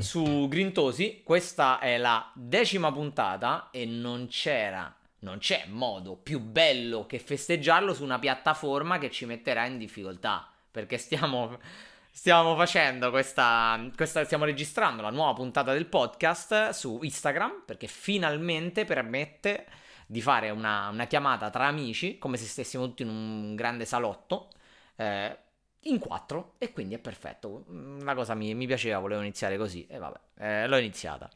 Su Grintosi, questa è la decima puntata e non c'era, non c'è modo più bello che festeggiarlo su una piattaforma che ci metterà in difficoltà, perché stiamo, stiamo facendo questa, questa, stiamo registrando la nuova puntata del podcast su Instagram, perché finalmente permette di fare una, una chiamata tra amici, come se stessimo tutti in un grande salotto, eh, in quattro e quindi è perfetto. Una cosa mi, mi piaceva, volevo iniziare così e vabbè, eh, l'ho iniziata.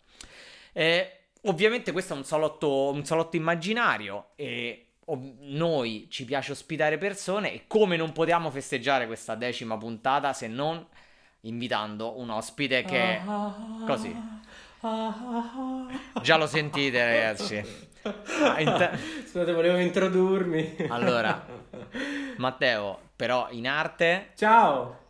Eh, ovviamente questo è un salotto, un salotto immaginario e ov- noi ci piace ospitare persone e come non potevamo festeggiare questa decima puntata se non invitando un ospite che... Così. Già lo sentite ragazzi. Ah, inter- Scusate, volevo introdurmi. Allora, Matteo, però in arte... Ciao!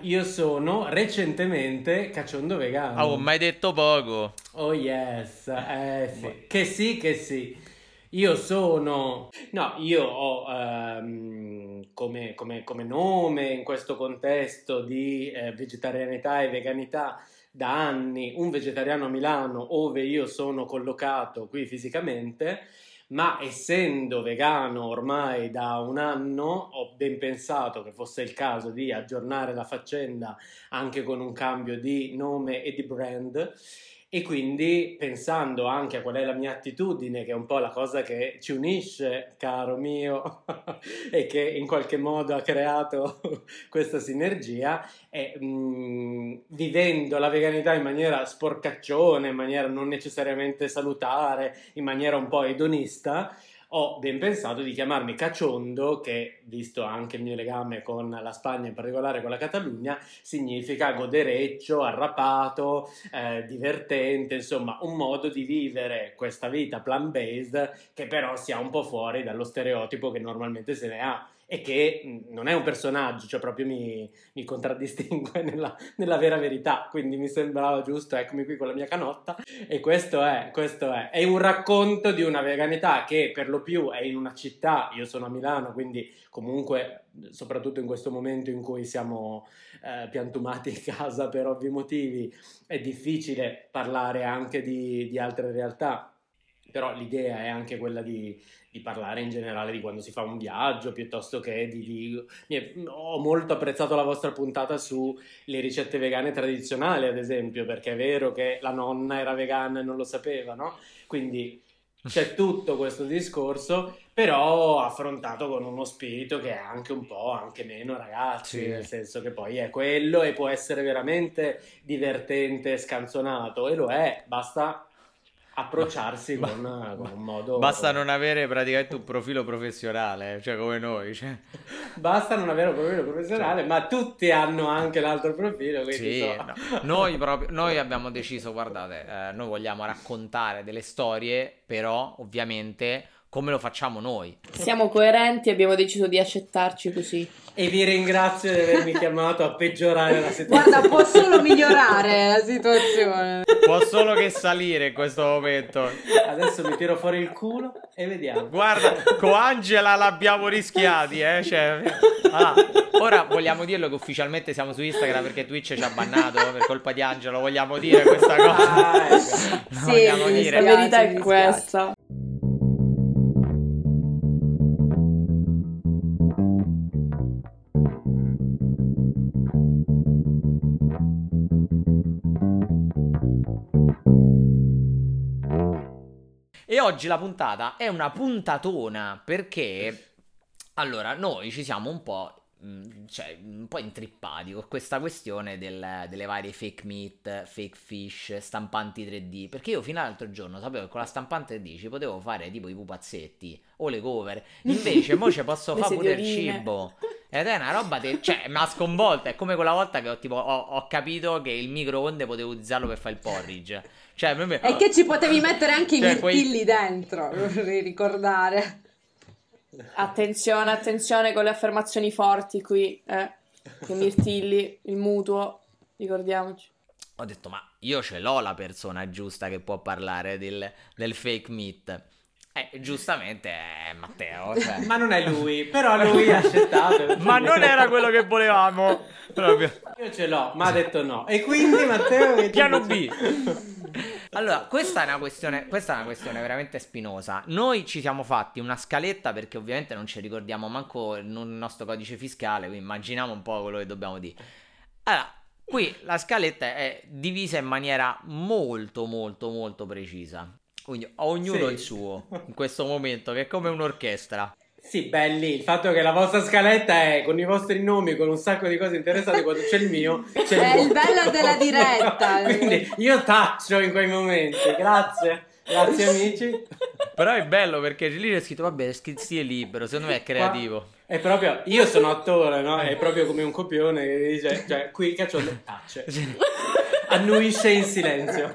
Io sono recentemente cacciondo vegano. Oh, mai detto poco. Oh yes, eh, sì. che sì, che sì. Io sono... No, io ho um, come, come, come, nome in questo contesto di eh, vegetarianità e veganità da anni un vegetariano a Milano, ove io sono collocato qui fisicamente, ma essendo vegano ormai da un anno ho ben pensato che fosse il caso di aggiornare la faccenda anche con un cambio di nome e di brand e quindi pensando anche a qual è la mia attitudine, che è un po' la cosa che ci unisce, caro mio, e che in qualche modo ha creato questa sinergia, e, mh, mm, vivendo la veganità in maniera sporcaccione, in maniera non necessariamente salutare, in maniera un po' edonista, ho ben pensato di chiamarmi Cacciondo, che visto anche il mio legame con la Spagna, in particolare con la Catalogna, significa godereccio, arrapato, eh, divertente, insomma un modo di vivere questa vita plant-based che però sia un po' fuori dallo stereotipo che normalmente se ne ha e che non è un personaggio, cioè proprio mi, mi contraddistingue nella, nella, vera verità, quindi mi sembrava giusto, eccomi qui con la mia canotta. E questo è, questo è, è un racconto di una veganità che per lo più è in una città, io sono a Milano, quindi comunque soprattutto in questo momento in cui siamo eh, piantumati in casa per ovvi motivi, è difficile parlare anche di, di altre realtà però l'idea è anche quella di, di, parlare in generale di quando si fa un viaggio piuttosto che di, di... ho molto apprezzato la vostra puntata sulle ricette vegane tradizionali ad esempio perché è vero che la nonna era vegana e non lo sapeva no? quindi c'è tutto questo discorso però affrontato con uno spirito che è anche un po' anche meno ragazzi sì. nel senso che poi è quello e può essere veramente divertente scanzonato e lo è basta approcciarsi con, con, un modo... Basta non avere praticamente un profilo professionale, cioè come noi. Cioè. Basta non avere un profilo professionale, cioè. ma tutti hanno anche l'altro profilo. Sì, so. no. noi, proprio, noi abbiamo deciso, guardate, eh, noi vogliamo raccontare delle storie, però ovviamente come lo facciamo noi. Siamo coerenti e abbiamo deciso di accettarci così. E vi ringrazio di avermi chiamato a peggiorare la situazione. Guarda, può solo migliorare la situazione. Può solo che salire in questo momento. Adesso mi tiro fuori il culo e vediamo. Guarda, con Angela l'abbiamo rischiati, eh. Cioè... Allora, ora vogliamo dirlo che ufficialmente siamo su Instagram perché Twitch ci ha bannato per colpa di Angelo. Vogliamo dire questa cosa? Ah, ecco. Sì, dire. la verità è questa. Oggi la puntata è una puntatona perché allora noi ci siamo un po' mm, cioè, un po' intrippati con questa questione del, delle varie fake meat, fake fish, stampanti 3D. Perché io fino all'altro giorno sapevo che con la stampante 3D ci potevo fare tipo i pupazzetti o le cover. Invece, mo ci posso fare pure il cibo. Ed è una roba, te- cioè, mi ha sconvolta. È come quella volta che ho, tipo, ho, ho capito che il microonde potevo utilizzarlo per fare il porridge. Cioè, me... E che ci potevi mettere anche cioè, i mirtilli quei... dentro, vorrei ricordare. Attenzione, attenzione con le affermazioni forti qui, eh. I mirtilli, il mutuo, ricordiamoci. Ho detto, ma io ce l'ho la persona giusta che può parlare del, del fake meat. Eh, giustamente è Matteo. Cioè. Ma non è lui, però lui ha accettato. Ma non era quello che volevamo. Proprio. Io ce l'ho, ma ha detto no. E quindi Matteo... Piano B. Allora, questa è, una questione, questa è una questione veramente spinosa. Noi ci siamo fatti una scaletta perché ovviamente non ci ricordiamo manco il nostro codice fiscale, quindi immaginiamo un po' quello che dobbiamo dire. Allora, qui la scaletta è divisa in maniera molto molto molto precisa. Quindi ognuno sì. il suo in questo momento, che è come un'orchestra. Sì, belli. Il fatto che la vostra scaletta è con i vostri nomi, con un sacco di cose interessanti, quando c'è il mio. C'è è il, il bello della diretta. Quindi io taccio in quei momenti. Grazie. Grazie amici. Però è bello perché lì c'è scritto, vabbè, scritto libero, secondo me è creativo. È proprio, io sono attore, no? È proprio come un copione che dice, cioè, qui caccio le tacce. Annuisce in silenzio.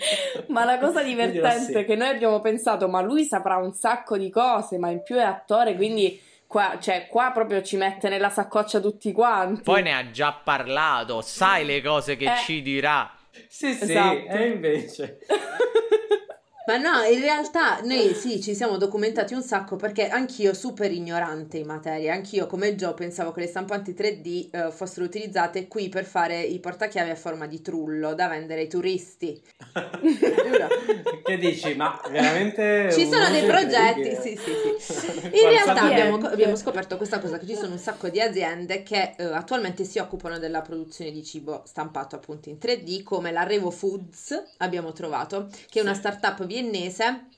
Ma la cosa divertente è che noi abbiamo pensato, ma lui saprà un sacco di cose, ma in più è attore, quindi qua, cioè, qua proprio ci mette nella saccoccia tutti quanti. Poi ne ha già parlato, sai le cose che eh. ci dirà. Sì, sì, esatto. e invece... Ma no, in realtà noi sì, ci siamo documentati un sacco perché anch'io super ignorante in materia, anch'io come Joe pensavo che le stampanti 3D eh, fossero utilizzate qui per fare i portachiavi a forma di trullo da vendere ai turisti. che dici? Ma veramente... Ci sono dei progetti, sì, sì, sì. In realtà abbiamo, abbiamo, scoperto questa cosa, che ci sono un sacco di aziende che eh, attualmente si occupano della produzione di cibo stampato appunto in 3D, come la Revo Foods abbiamo trovato, che è una startup viennese,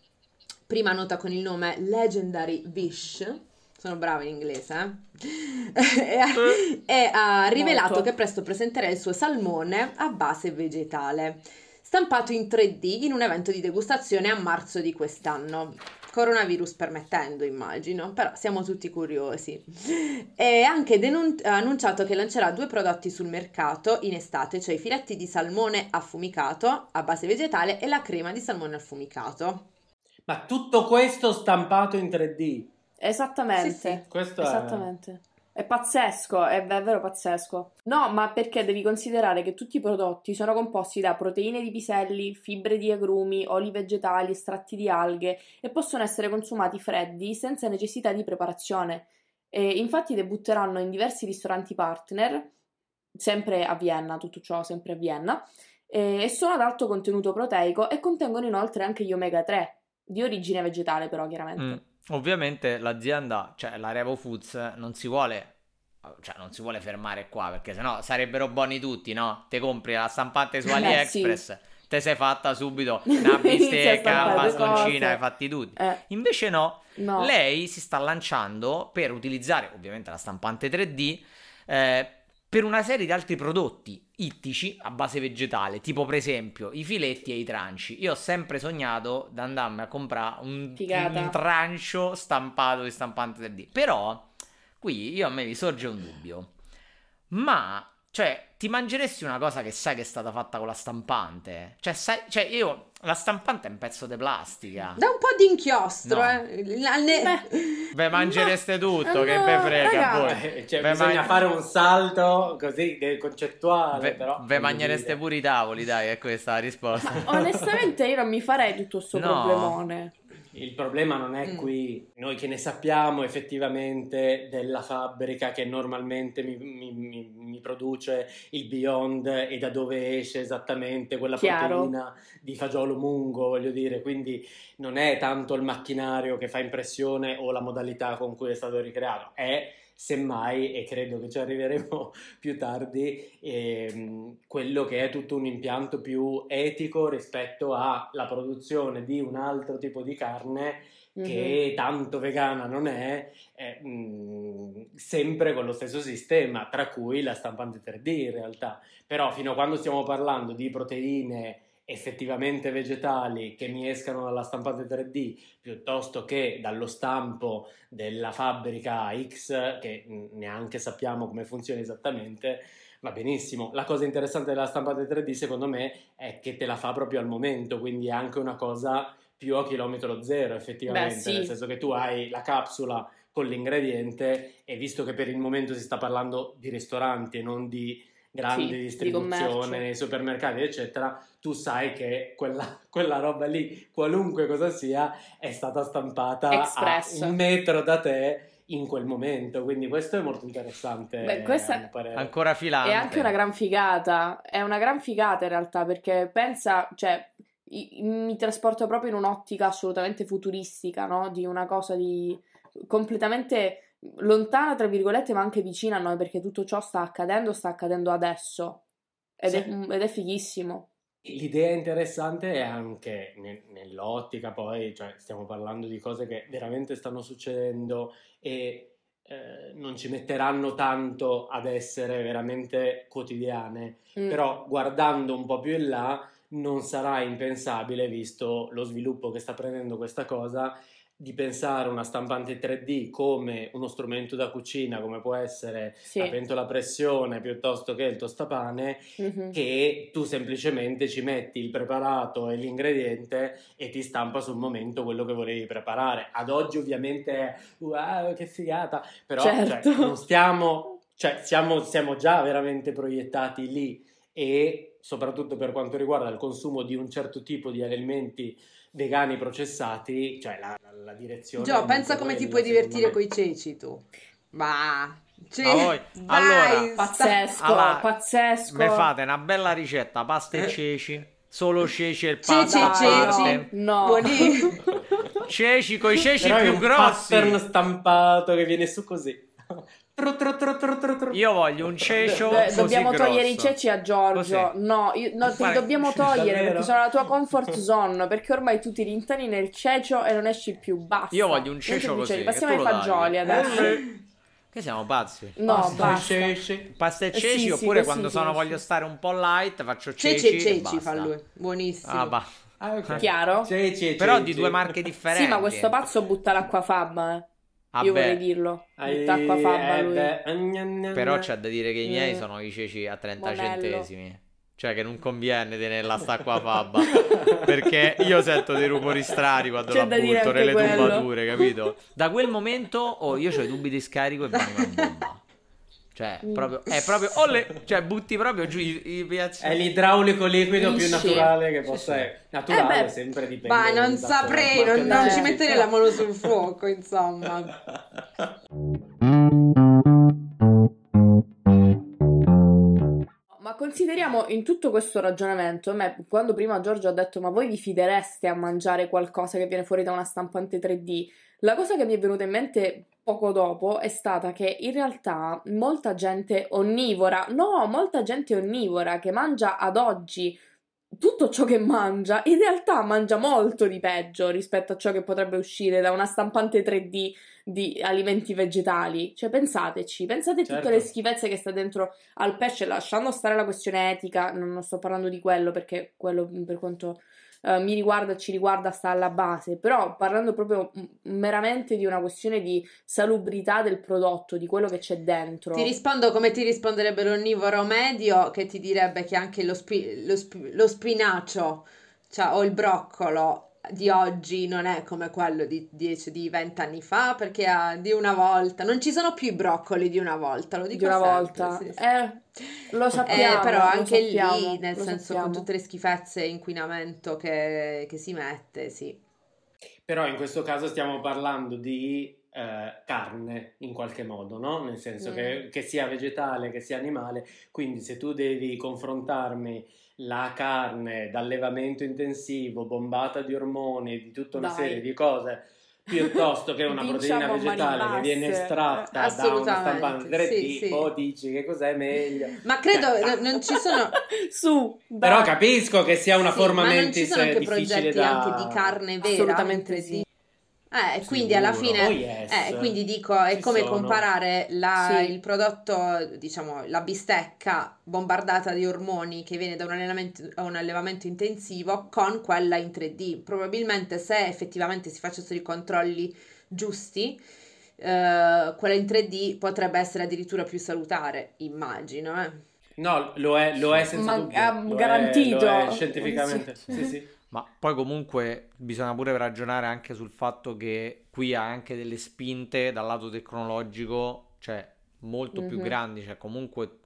prima nota con il nome Legendary Fish, sono brava in inglese, eh? e, e, ha rivelato Molto. che presto presenterà il suo salmone a base vegetale, stampato in 3D in un evento di degustazione a marzo di quest'anno. Coronavirus permettendo, immagino, però siamo tutti curiosi. E ha anche denun- annunciato che lancerà due prodotti sul mercato in estate, cioè i filetti di salmone affumicato a base vegetale e la crema di salmone affumicato. Ma tutto questo stampato in 3D? Esattamente. Sì, sì. Questo Esattamente. È... È pazzesco, è davvero pazzesco. No, ma perché devi considerare che tutti i prodotti sono composti da proteine di piselli, fibre di agrumi, oli vegetali, estratti di alghe e possono essere consumati freddi senza necessità di preparazione. E infatti debutteranno in diversi ristoranti partner, sempre a Vienna, tutto ciò sempre a Vienna, e sono ad alto contenuto proteico e contengono inoltre anche gli omega 3, di origine vegetale però chiaramente. Mm. Ovviamente l'azienda, cioè la Revo Foods, non si vuole cioè non si vuole fermare qua perché sennò sarebbero buoni tutti, no? Te compri la stampante su AliExpress, eh, sì. te sei fatta subito una bistecca, una bastoncina, hai fatti tutti. Eh. Invece no, no, lei si sta lanciando per utilizzare ovviamente la stampante 3D eh, per una serie di altri prodotti ittici a base vegetale, tipo per esempio i filetti e i tranci. Io ho sempre sognato di andarmi a comprare un, un trancio stampato di stampante 3D. Però qui io a me mi sorge un dubbio. Ma cioè, ti mangeresti una cosa che sai che è stata fatta con la stampante? Cioè, sai, cioè io, la stampante è un pezzo di plastica. Da un po' di inchiostro, no. eh. Ne... Beh, mangereste tutto, no, che ve frega a voi. Eh, cioè, bisogna man... fare un salto così concettuale, ve, però. Ve mangereste pure i tavoli, dai, è questa la risposta. Onestamente io non mi farei tutto questo no. problemone. Il problema non è mm. qui, noi che ne sappiamo effettivamente della fabbrica che normalmente mi, mi, mi, mi produce il Beyond e da dove esce esattamente quella Chiaro. proteina di fagiolo mungo, voglio dire, quindi non è tanto il macchinario che fa impressione o la modalità con cui è stato ricreato, è semmai, e credo che ci arriveremo più tardi, ehm, quello che è tutto un impianto più etico rispetto alla produzione di un altro tipo di carne che mm-hmm. tanto vegana non è, è mh, mm, sempre con lo stesso sistema, tra cui la stampante 3D in realtà. Però fino a quando stiamo parlando di proteine effettivamente vegetali che mi escano dalla stampante 3D piuttosto che dallo stampo della fabbrica X che neanche sappiamo come funziona esattamente va benissimo la cosa interessante della stampante 3D secondo me è che te la fa proprio al momento quindi è anche una cosa più a chilometro zero effettivamente Beh, sì. nel senso che tu hai la capsula con l'ingrediente e visto che per il momento si sta parlando di ristoranti e non di grande sì, distribuzione nei supermercati, eccetera, tu sai che quella, quella, roba lì, qualunque cosa sia, è stata stampata Express. a un metro da te in quel momento, quindi questo è molto interessante. Beh, questa è ancora filante. È anche una gran figata, è una gran figata in realtà perché pensa, cioè mi trasporta proprio in un'ottica assolutamente futuristica, no? Di una cosa di completamente lontana, tra virgolette, ma anche vicina a noi, perché tutto ciò sta accadendo, sta accadendo adesso. Ed, sì. è, ed è, fighissimo. L'idea interessante è anche nell'ottica, poi, cioè, stiamo parlando di cose che veramente stanno succedendo e eh, non ci metteranno tanto ad essere veramente quotidiane, mm. però guardando un po' più in là non sarà impensabile, visto lo sviluppo che sta prendendo questa cosa, di pensare una stampante 3D come uno strumento da cucina, come può essere sì. la pentola a pressione piuttosto che il tostapane, mm-hmm. che tu semplicemente ci metti il preparato e l'ingrediente e ti stampa sul momento quello che volevi preparare. Ad oggi ovviamente wow, che figata, però cioè, certo. cioè, non stiamo, cioè, siamo, siamo già veramente proiettati lì e soprattutto per quanto riguarda il consumo di un certo tipo di alimenti vegani processati, cioè la, la, la direzione... Gio, pensa come ti puoi divertire con i ceci tu. Ma... Ah, allora, pazzesco, allora, pazzesco. Mi fate una bella ricetta, pasta e ceci. Solo ceci e il ceci, ceci, no. Buonissimo. ceci con i ceci Però più grossi. pattern stampato che viene su così. Io voglio un cecio. Beh, dobbiamo grosso. togliere i ceci a Giorgio. Così. No, io, no te li dobbiamo togliere perché sono la tua comfort zone. Perché ormai tu ti rintani nel cecio e non esci più. Basta. Io voglio un cecio così. Passiamo ai fagioli adesso. Che siamo pazzi? No, pasta, basta. Ceci. Pasta e ceci, sì, oppure sì, quando sono ceci. voglio stare un po' light, faccio ceci. Ceci e ceci fa lui. Buonissimo. Ah, bah. Ah, okay. Chiaro? Ceci, Però di due marche differenti. Sì, ma questo pazzo butta l'acqua fabba, eh. Ah Io beh. vorrei dirlo. Butta acqua fabba eh, lui. Però c'è da dire che i miei mm. sono i ceci a 30 Monello. centesimi. Cioè che non conviene tenerla sta acqua fabba. perché io sento dei rumori strani quando c'è la butto nelle quello. tubature, capito? Da quel momento oh, io ho i tubi di scarico e vanno una bomba. Cioè, mm. proprio, è proprio, olle, cioè, butti proprio giù i, i piazzi. È l'idraulico liquido più naturale che possa essere. Naturale, eh beh, sempre dipende. Ma non saprei, non, non ci metterei la mano sul fuoco, insomma. Ma consideriamo in tutto questo ragionamento, me, quando prima Giorgio ha detto ma voi vi fidereste a mangiare qualcosa che viene fuori da una stampante 3D, la cosa che mi è venuta in mente poco dopo è stata che in realtà molta gente onnivora, no, molta gente onnivora che mangia ad oggi tutto ciò che mangia, in realtà mangia molto di peggio rispetto a ciò che potrebbe uscire da una stampante 3D di alimenti vegetali. Cioè, pensateci, pensate a tutte certo. le schifezze che sta dentro al pesce, lasciando stare la questione etica, non sto parlando di quello perché quello per quanto eh, mi riguarda, ci riguarda, sta alla base, però parlando proprio meramente di una questione di salubrità del prodotto, di quello che c'è dentro. Ti rispondo come ti risponderebbe l'onnivoro medio che ti direbbe che anche lo, spi- lo, sp- lo spinacio cioè, o il broccolo di oggi non è come quello di 10 di 20 anni fa perché ha, di una volta non ci sono più i broccoli di una volta lo dico di una sempre, volta sì, sì. Eh, lo sappiamo eh, però anche sappiamo, lì nel senso sappiamo. con tutte le schifezze e inquinamento che, che, si mette sì però in questo caso stiamo parlando di eh, carne in qualche modo no? nel senso mm. che, che sia vegetale che sia animale quindi se tu devi confrontarmi la carne d'allevamento intensivo, bombata di ormoni, di tutta una Dai. serie di cose, piuttosto che una proteina vegetale che viene estratta da una stampante 3D, sì, sì. o dici che cos'è meglio. Ma credo cioè, non ci sono su. Però capisco che sia una sì, forma mentis difficile da... ci sono anche progetti da... anche di carne vera, assolutamente sì. Eh, quindi alla fine, oh yes. eh, quindi dico, è come sono. comparare la, sì. il prodotto, diciamo, la bistecca bombardata di ormoni che viene da un allevamento, un allevamento intensivo con quella in 3D. Probabilmente se effettivamente si facessero i controlli giusti, eh, quella in 3D potrebbe essere addirittura più salutare, immagino. Eh. No, lo è, lo è senza Ma, dubbio. garantito. È, lo è scientificamente. sì, sì. Ma poi comunque bisogna pure ragionare anche sul fatto che qui ha anche delle spinte dal lato tecnologico, cioè molto mm-hmm. più mhm. grandi, cioè comunque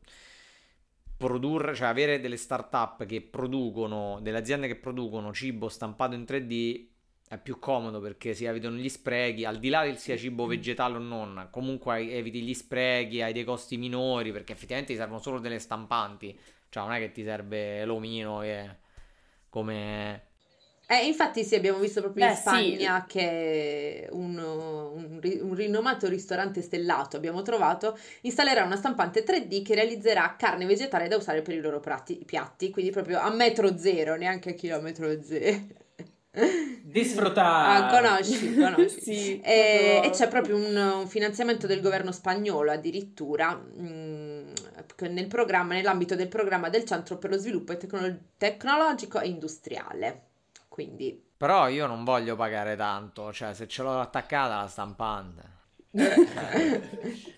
produrre, cioè avere delle start-up che producono, delle aziende che producono cibo stampato in 3D è più comodo perché si evitano gli sprechi, al di là del sia cibo vegetale o non, comunque eviti gli sprechi, hai dei costi minori perché effettivamente ti servono solo delle stampanti, cioè non è che ti serve l'omino e come... Eh, infatti sì, abbiamo visto proprio Beh, in Spagna sì. che un, un, un, rinomato ristorante stellato, abbiamo trovato, installerà una stampante 3D che realizzerà carne vegetale da usare per i loro prati, piatti, quindi proprio a metro zero, neanche a chilometro zero. Disfruttare. Ah, conosci, conosci. sì, e, e, c'è proprio un, un, finanziamento del governo spagnolo addirittura mh, mm, nel programma, nell'ambito del programma del Centro per lo Sviluppo Tecno- Tecnologico e Industriale. Quindi... Però io non voglio pagare tanto, cioè se ce l'ho attaccata la stampante.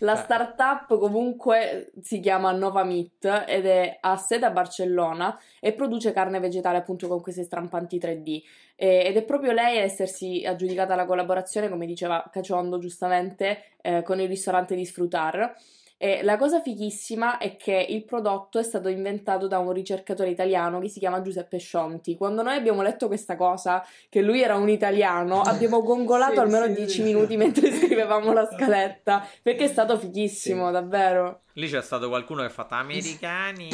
La eh. startup comunque si chiama Nova Meat ed è a sede a Barcellona e produce carne vegetale appunto con queste strampanti 3D. ed è proprio lei a essersi aggiudicata la collaborazione, come diceva Caciondo giustamente, eh, con il ristorante di Sfrutar. E la cosa fighissima è che il prodotto è stato inventato da un ricercatore italiano che si chiama Giuseppe Scionti. Quando noi abbiamo letto questa cosa, che lui era un italiano, abbiamo gongolato sì, almeno sì, 10 sì. minuti mentre scrivevamo la scaletta, perché è stato fighissimo, davvero. Lì c'è stato qualcuno che ha fatto americani.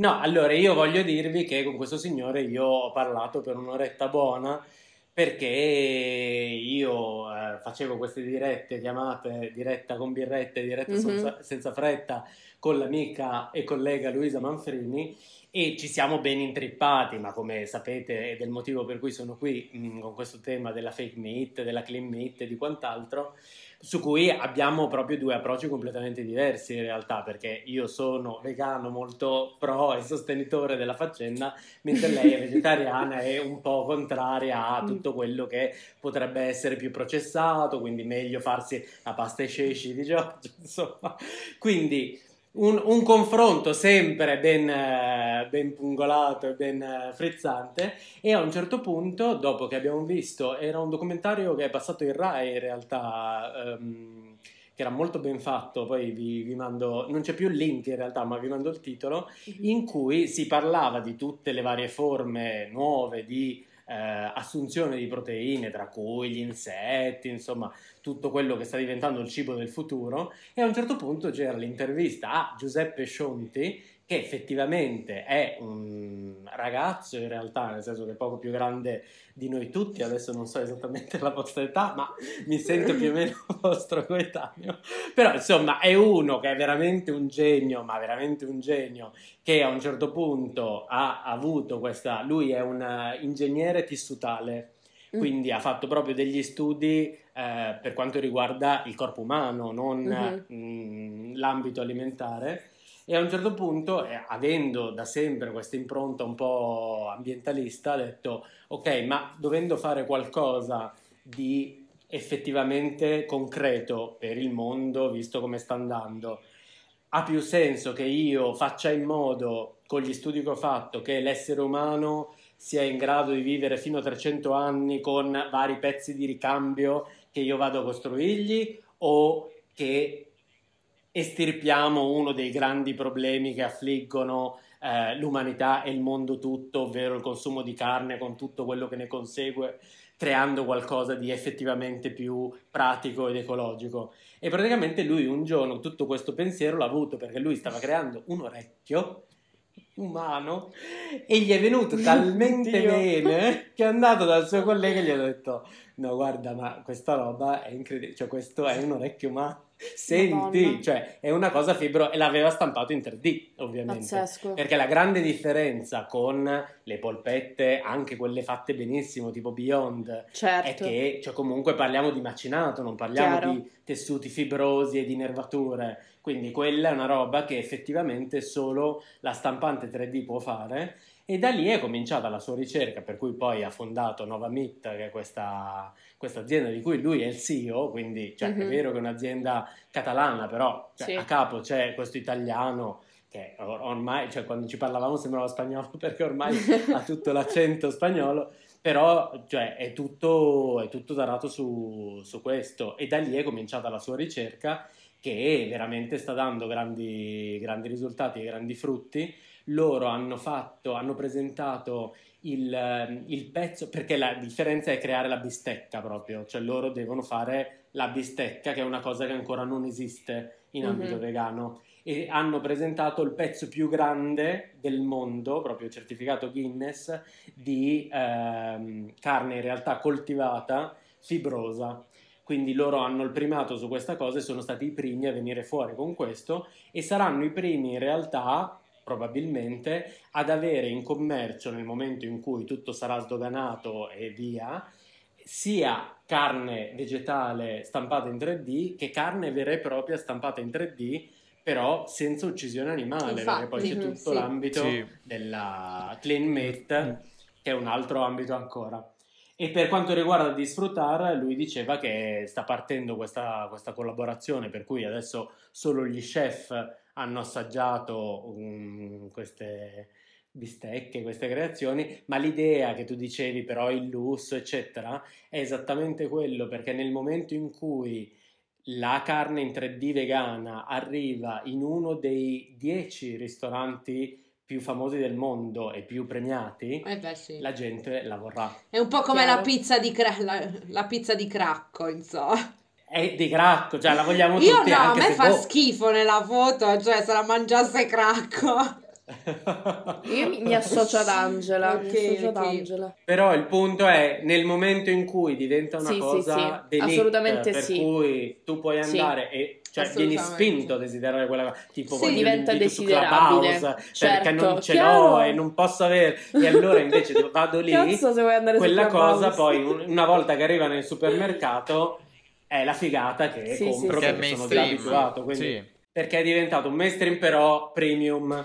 No, allora io voglio dirvi che con questo signore io ho parlato per un'oretta buona perché io eh, facevo queste dirette chiamate diretta con birrette, dirette mm-hmm. senza, senza fretta con l'amica e collega Luisa Manfrini e ci siamo ben intrippati, ma come sapete è del motivo per cui sono qui mh, mm, con questo tema della fake meat, della clean meat e di quant'altro su cui abbiamo proprio due approcci completamente diversi in realtà, perché io sono vegano molto pro e sostenitore della faccenda, mentre lei è vegetariana e un po' contraria a mm. tutto quello che potrebbe essere più processato, quindi meglio farsi la pasta e ceci di Giorgio, insomma. Quindi un, un, confronto sempre ben, ben, pungolato e ben frizzante e a un certo punto, dopo che abbiamo visto, era un documentario che è passato in Rai in realtà, um, che era molto ben fatto, poi vi, vi, mando, non c'è più il link in realtà, ma vi mando il titolo, mhm. in cui si parlava di tutte le varie forme nuove di eh, assunzione di proteine, tra cui gli insetti, insomma, tutto quello che sta diventando il cibo del futuro. E a un certo punto c'era l'intervista a Giuseppe Scionti, che effettivamente è un ragazzo in realtà, nel senso che è poco più grande di noi tutti, adesso non so esattamente la vostra età, ma mi sento più o meno vostro coetaneo, però insomma è uno che è veramente un genio, ma veramente un genio, che a un certo punto ha avuto questa, lui è un ingegnere tissutale, mm. quindi ha fatto proprio degli studi eh, per quanto riguarda il corpo umano, non mm-hmm. mh, l'ambito alimentare e a un certo punto, eh, avendo da sempre questa impronta un po' ambientalista, ha detto, ok, ma dovendo fare qualcosa di effettivamente concreto per il mondo, visto come sta andando, ha più senso che io faccia in modo, con gli studi che ho fatto, che l'essere umano sia in grado di vivere fino a 300 anni con vari pezzi di ricambio che io vado a costruirgli o che estirpiamo uno dei grandi problemi che affliggono eh, l'umanità e il mondo tutto, ovvero il consumo di carne con tutto quello che ne consegue, creando qualcosa di effettivamente più pratico ed ecologico. E praticamente lui un giorno tutto questo pensiero l'ha avuto perché lui stava creando un orecchio umano e gli è venuto talmente Dio. bene che è andato dal suo collega e gli ha detto no guarda ma questa roba è incredibile, cioè questo è un orecchio umano Senti, Madonna. cioè è una cosa fibro e l'aveva stampato in 3D, ovviamente. Pazzesco. Perché la grande differenza con le polpette, anche quelle fatte benissimo, tipo Beyond, certo. è che cioè, comunque parliamo di macinato, non parliamo Chiaro. di tessuti fibrosi e di nervature. Quindi quella è una roba che effettivamente solo la stampante 3D può fare e da lì è cominciata la sua ricerca, per cui poi ha fondato Nova Meat, che è questa, questa azienda di cui lui è il CEO, quindi cioè, mm-hmm. è vero che è un'azienda catalana, però cioè, sì. a capo c'è questo italiano che ormai, cioè, quando ci parlavamo sembrava spagnolo perché ormai ha tutto l'accento spagnolo, però cioè, è, tutto, è tutto tarato su, su questo e da lì è cominciata la sua ricerca che veramente sta dando grandi, grandi risultati e grandi frutti. Loro hanno fatto, hanno presentato il, il, pezzo, perché la differenza è creare la bistecca proprio, cioè loro devono fare la bistecca, che è una cosa che ancora non esiste in ambito mm-hmm. vegano. E hanno presentato il pezzo più grande del mondo, proprio certificato Guinness, di ehm, carne in realtà coltivata fibrosa. Quindi loro hanno il primato su questa cosa e sono stati i primi a venire fuori con questo e saranno i primi in realtà probabilmente ad avere in commercio nel momento in cui tutto sarà sdoganato e via sia carne vegetale stampata in 3D che carne vera e propria stampata in 3D però senza uccisione animale Infatti, perché poi c'è tutto sì. l'ambito sì. della clean meat che è un altro ambito ancora e per quanto riguarda di sfruttare, lui diceva che sta partendo questa, questa, collaborazione, per cui adesso solo gli chef hanno assaggiato um, queste bistecche, queste creazioni, ma l'idea che tu dicevi però il lusso, eccetera, è esattamente quello, perché nel momento in cui la carne in 3D vegana arriva in uno dei 10 ristoranti più famosi del mondo e più premiati, eh beh, sì. la gente la vorrà. È un po' come la pizza, di cra- la, la pizza di cracco, insomma. È di cracco, cioè la vogliamo Io tutti. Io no, a me fa boh. schifo nella foto, cioè se la mangiasse cracco. Io mi, mi, associo ad Angela, okay, associo okay. ad Angela. Però il punto è nel momento in cui diventa una sì, cosa sì, sì. assolutamente per sì. cui tu puoi andare e cioè vieni spinto a desiderare quella cosa tipo sì, diventa desiderabile certo, perché non ce chiaro. l'ho e non posso avere e allora invece vado lì quella cosa poi una volta che arriva nel supermercato è la figata che sì, compro perché sono già abituato quindi, perché è diventato un mainstream però premium.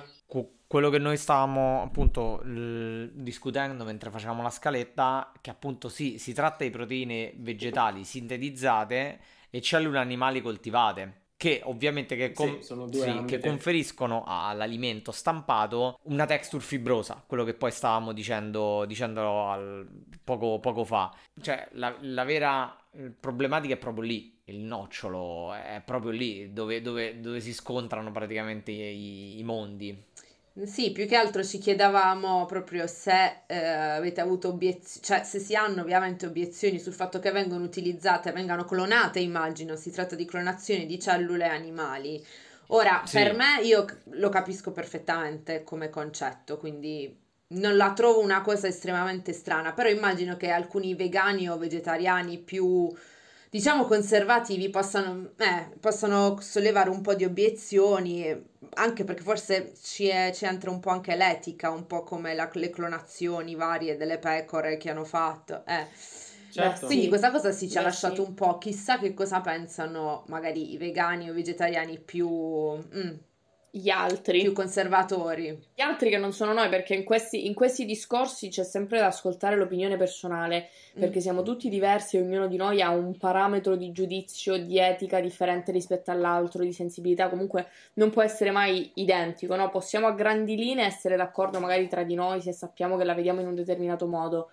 Quello che noi stavamo appunto l- discutendo mentre facevamo la scaletta, che appunto sì, si tratta di proteine vegetali sintetizzate e cellule animali coltivate. Che ovviamente che, com- sì, sì, che conferiscono all'alimento stampato una texture fibrosa, quello che poi stavamo dicendo, al, poco, poco, fa. Cioè, la, la vera problematica è proprio lì, il nocciolo è proprio lì dove, dove, dove si scontrano praticamente i, i mondi. Sì, più che altro ci chiedevamo proprio se eh, avete avuto obiezioni, cioè se si hanno ovviamente obiezioni sul fatto che vengono utilizzate, vengano clonate, immagino, si tratta di clonazione di cellule animali. Ora, sì. per me, io lo capisco perfettamente come concetto, quindi non la trovo una cosa estremamente strana, però immagino che alcuni vegani o vegetariani più diciamo conservativi possano, eh, possano sollevare un po' di obiezioni, anche perché forse ci, è, ci entra un po' anche l'etica, un po' come la, le clonazioni varie delle pecore che hanno fatto. Eh. Certo. Quindi questa cosa sì ci ha lasciato sì. un po', chissà che cosa pensano magari i vegani o i vegetariani più... Mm, gli altri. Più conservatori. Gli altri che non sono noi, perché in questi, in questi discorsi c'è sempre da ascoltare l'opinione personale, perché mm. siamo tutti diversi e ognuno di noi ha un parametro di giudizio, di etica differente rispetto all'altro, di sensibilità, comunque non può essere mai identico, no? Possiamo a grandi linee essere d'accordo magari tra di noi se sappiamo che la vediamo in un determinato modo,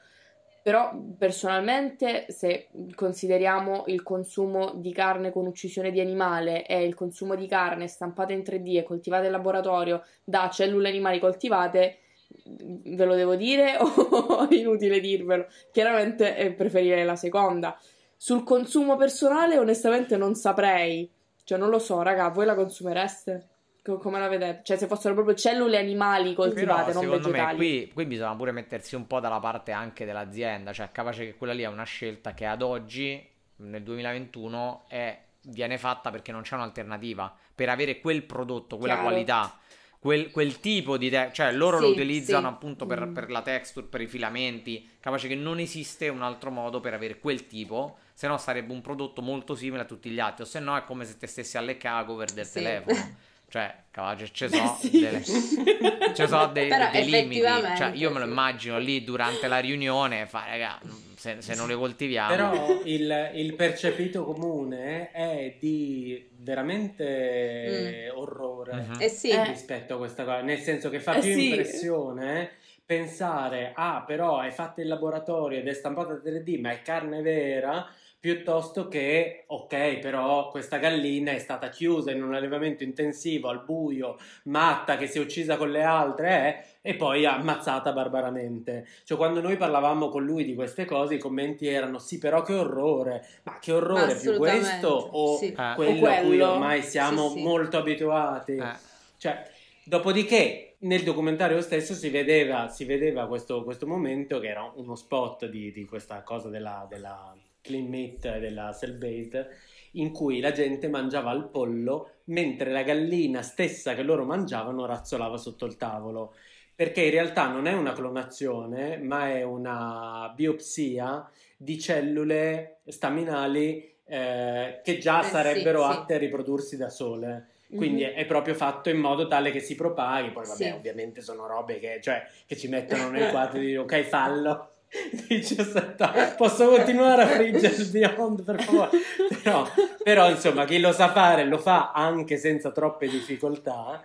però personalmente se consideriamo il consumo di carne con uccisione di animale e il consumo di carne stampata in 3D e coltivata in laboratorio da cellule animali coltivate, ve lo devo dire o è inutile dirvelo? Chiaramente eh, preferirei la seconda. Sul consumo personale onestamente non saprei, cioè non lo so, raga, voi la consumereste? Come la vedete? Cioè, se fossero proprio cellule animali coltivate, Però, non vegetali. Me, qui, qui bisogna pure mettersi un po' dalla parte anche dell'azienda. Cioè, capace che quella lì è una scelta che ad oggi, nel 2021, è, viene fatta perché non c'è un'alternativa. Per avere quel prodotto, quella Chiaro. qualità. Quel, quel, tipo di te- cioè loro sì, lo utilizzano sì. appunto per, mm. per, la texture, per i filamenti, capace che non esiste un altro modo per avere quel tipo, se no sarebbe un prodotto molto simile a tutti gli altri, o se no è come se te stessi alle cover del sì. telefono. Cioè, cavolo, ci so, sì. delle, ci so dei, dei limiti. Cioè, io me lo immagino lì durante la riunione, fa, raga, se, se non le coltiviamo. Però il, il, percepito comune è di veramente mm. orrore uh-huh. eh sì. rispetto a questa cosa. Nel senso che fa eh più sì. impressione pensare, ah, però è fatta in laboratorio ed è stampata 3D, ma è carne vera piuttosto che, ok, però questa gallina è stata chiusa in un allevamento intensivo al buio, matta che si è uccisa con le altre, eh, e poi ammazzata barbaramente. Cioè, quando noi parlavamo con lui di queste cose, i commenti erano: sì, però che orrore, ma che orrore più questo o sì. eh. quello, quello, a cui ormai siamo sì, sì. molto abituati. Eh. Cioè, dopodiché nel documentario stesso si vedeva, si vedeva questo, questo, momento che era uno spot di, di questa cosa della, della clean meat della cell based in cui la gente mangiava il pollo mentre la gallina stessa che loro mangiavano razzolava sotto il tavolo perché in realtà non è una clonazione ma è una biopsia di cellule staminali eh, che già eh, sarebbero sì, atte sì. a riprodursi da sole quindi mm-hmm. è proprio fatto in modo tale che si propaghi poi vabbè sì. ovviamente sono robe che, cioè, che ci mettono nel quadro di ok fallo Dice aspetta, posso continuare a friggere il Beyond per favore? Però, però, insomma, chi lo sa fare lo fa anche senza troppe difficoltà.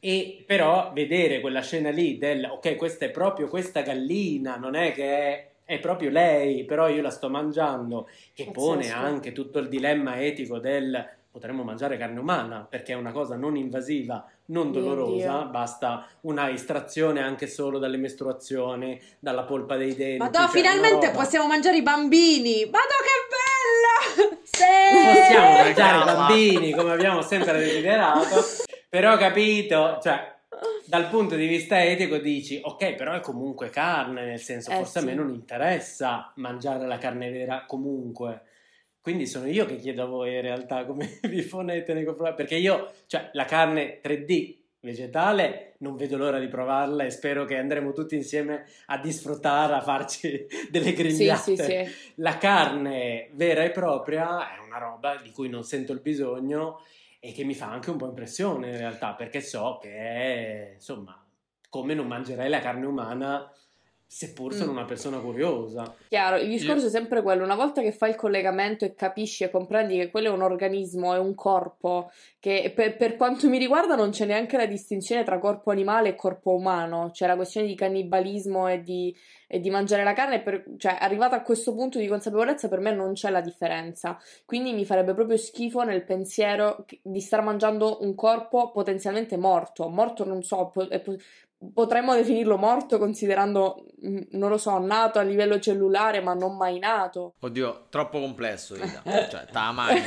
E però vedere quella scena lì del ok, questa è proprio questa gallina, non è che è, è proprio lei, però io la sto mangiando, che pone anche tutto il dilemma etico del potremmo mangiare carne umana perché è una cosa non invasiva, non dolorosa, basta una estrazione anche solo dalle mestruazioni, dalla polpa dei denti. Ma cioè finalmente possiamo mangiare i bambini! Ma che bella! Sì! Possiamo mangiare i bambini come abbiamo sempre desiderato, però capito, cioè dal punto di vista etico dici ok però è comunque carne nel senso eh, forse sì. a me non interessa mangiare la carne vera comunque quindi sono io che chiedo a voi in realtà come vi ponete nei confronti, perché io, cioè la carne 3D vegetale, non vedo l'ora di provarla e spero che andremo tutti insieme a disfruttare, a farci delle grigliate. Sì, sì, sì. La carne vera e propria è una roba di cui non sento il bisogno e che mi fa anche un po' impressione in realtà, perché so che insomma, come non mangerei la carne umana seppur sono mm. una persona curiosa. Chiaro, il discorso è sempre quello, una volta che fai il collegamento e capisci e comprendi che quello è un organismo, è un corpo, che per, per, quanto mi riguarda non c'è neanche la distinzione tra corpo animale e corpo umano, c'è la questione di cannibalismo e di, e di mangiare la carne, per, cioè arrivata a questo punto di consapevolezza per me non c'è la differenza, quindi mi farebbe proprio schifo nel pensiero di star mangiando un corpo potenzialmente morto, morto non so, è, potremmo definirlo morto considerando, mm, non lo so, nato a livello cellulare ma non mai nato. Oddio, troppo complesso, Ida. cioè, tamagno.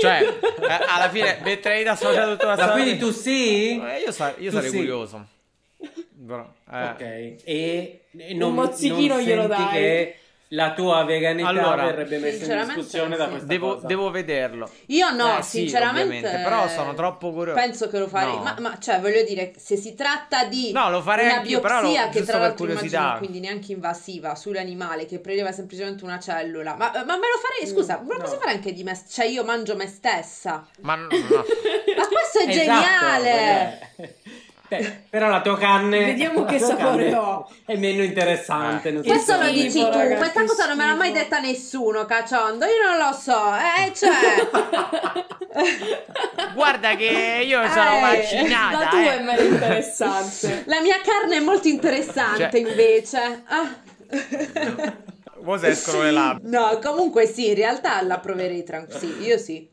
cioè, eh, alla fine metterei da associato tutta la storia. Ma quindi tu sì? Eh, io, sa- io sarei sì. curioso. Però, eh. Ok, e, e non, Un mozzichino non glielo dai. che la tua veganità allora, verrebbe messa in discussione sì. da questa devo, cosa. Devo vederlo. Io no, eh, sinceramente. Sì, però sono troppo curioso. Penso che lo farei. No. Ma, ma, cioè, voglio dire, se si tratta di no, lo farei una biopsia lo, che tra l'altro immagino quindi neanche invasiva sull'animale che preleva semplicemente una cellula. Ma, ma me lo farei, mm, scusa, mm, me lo no. posso fare anche di me Cioè, io mangio me stessa. Ma no. ma questo è esatto, geniale. Beh, però la tua carne vediamo che sapore ho è meno interessante eh. questo lo dici tu ragazzi, questa cosa non me l'ha mai detta nessuno cacciondo io non lo so eh cioè guarda che io sono eh, vaccinata la tua eh. è meno interessante la mia carne è molto interessante cioè... invece ah. Cosa escono le labbra? No, comunque sì, in realtà la proverei tranquillo. Sì, io sì.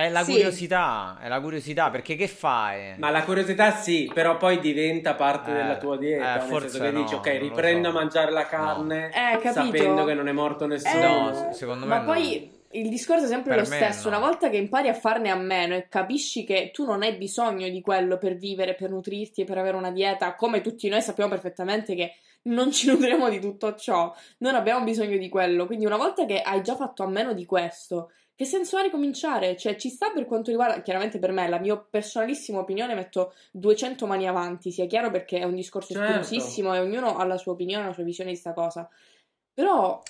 È la sì. curiosità, è la curiosità, perché che fai? Ma la curiosità sì, però poi diventa parte eh, della tua dieta, eh, nel senso che no, dici ok, riprendo so. a mangiare la carne no. eh, sapendo che non è morto nessuno. Eh, secondo me Ma no. poi il discorso è sempre per lo stesso, no. una volta che impari a farne a meno e capisci che tu non hai bisogno di quello per vivere, per nutrirti e per avere una dieta, come tutti noi sappiamo perfettamente che non ci nutriamo di tutto ciò, non abbiamo bisogno di quello, quindi una volta che hai già fatto a meno di questo che senso ha ricominciare? Cioè, ci sta per quanto riguarda, chiaramente per me, la mia personalissima opinione, metto 200 mani avanti, sia chiaro perché è un discorso certo. e ognuno ha la sua opinione, la sua visione di sta cosa. Però,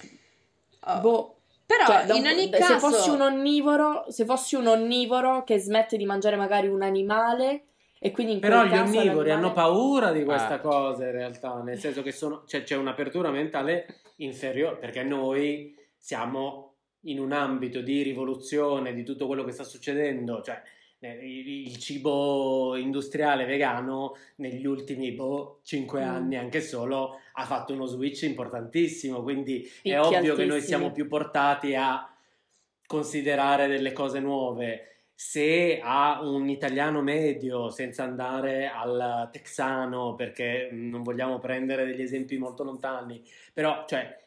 oh. boh, però cioè, in ogni caso se fossi un onnivoro, se fossi un onnivoro che smette di mangiare magari un animale e quindi in Però gli onnivori l'animale... hanno paura di questa ah. cosa in realtà, nel senso che sono, cioè, c'è un'apertura mentale inferiore perché noi siamo in un ambito di rivoluzione di tutto quello che sta succedendo, cioè il cibo industriale vegano negli ultimi boh, 5 mm. anni anche solo ha fatto uno switch importantissimo, quindi Picchi è ovvio altissimi. che noi siamo più portati a considerare delle cose nuove. Se a un italiano medio, senza andare al texano, perché non vogliamo prendere degli esempi molto lontani, però cioè,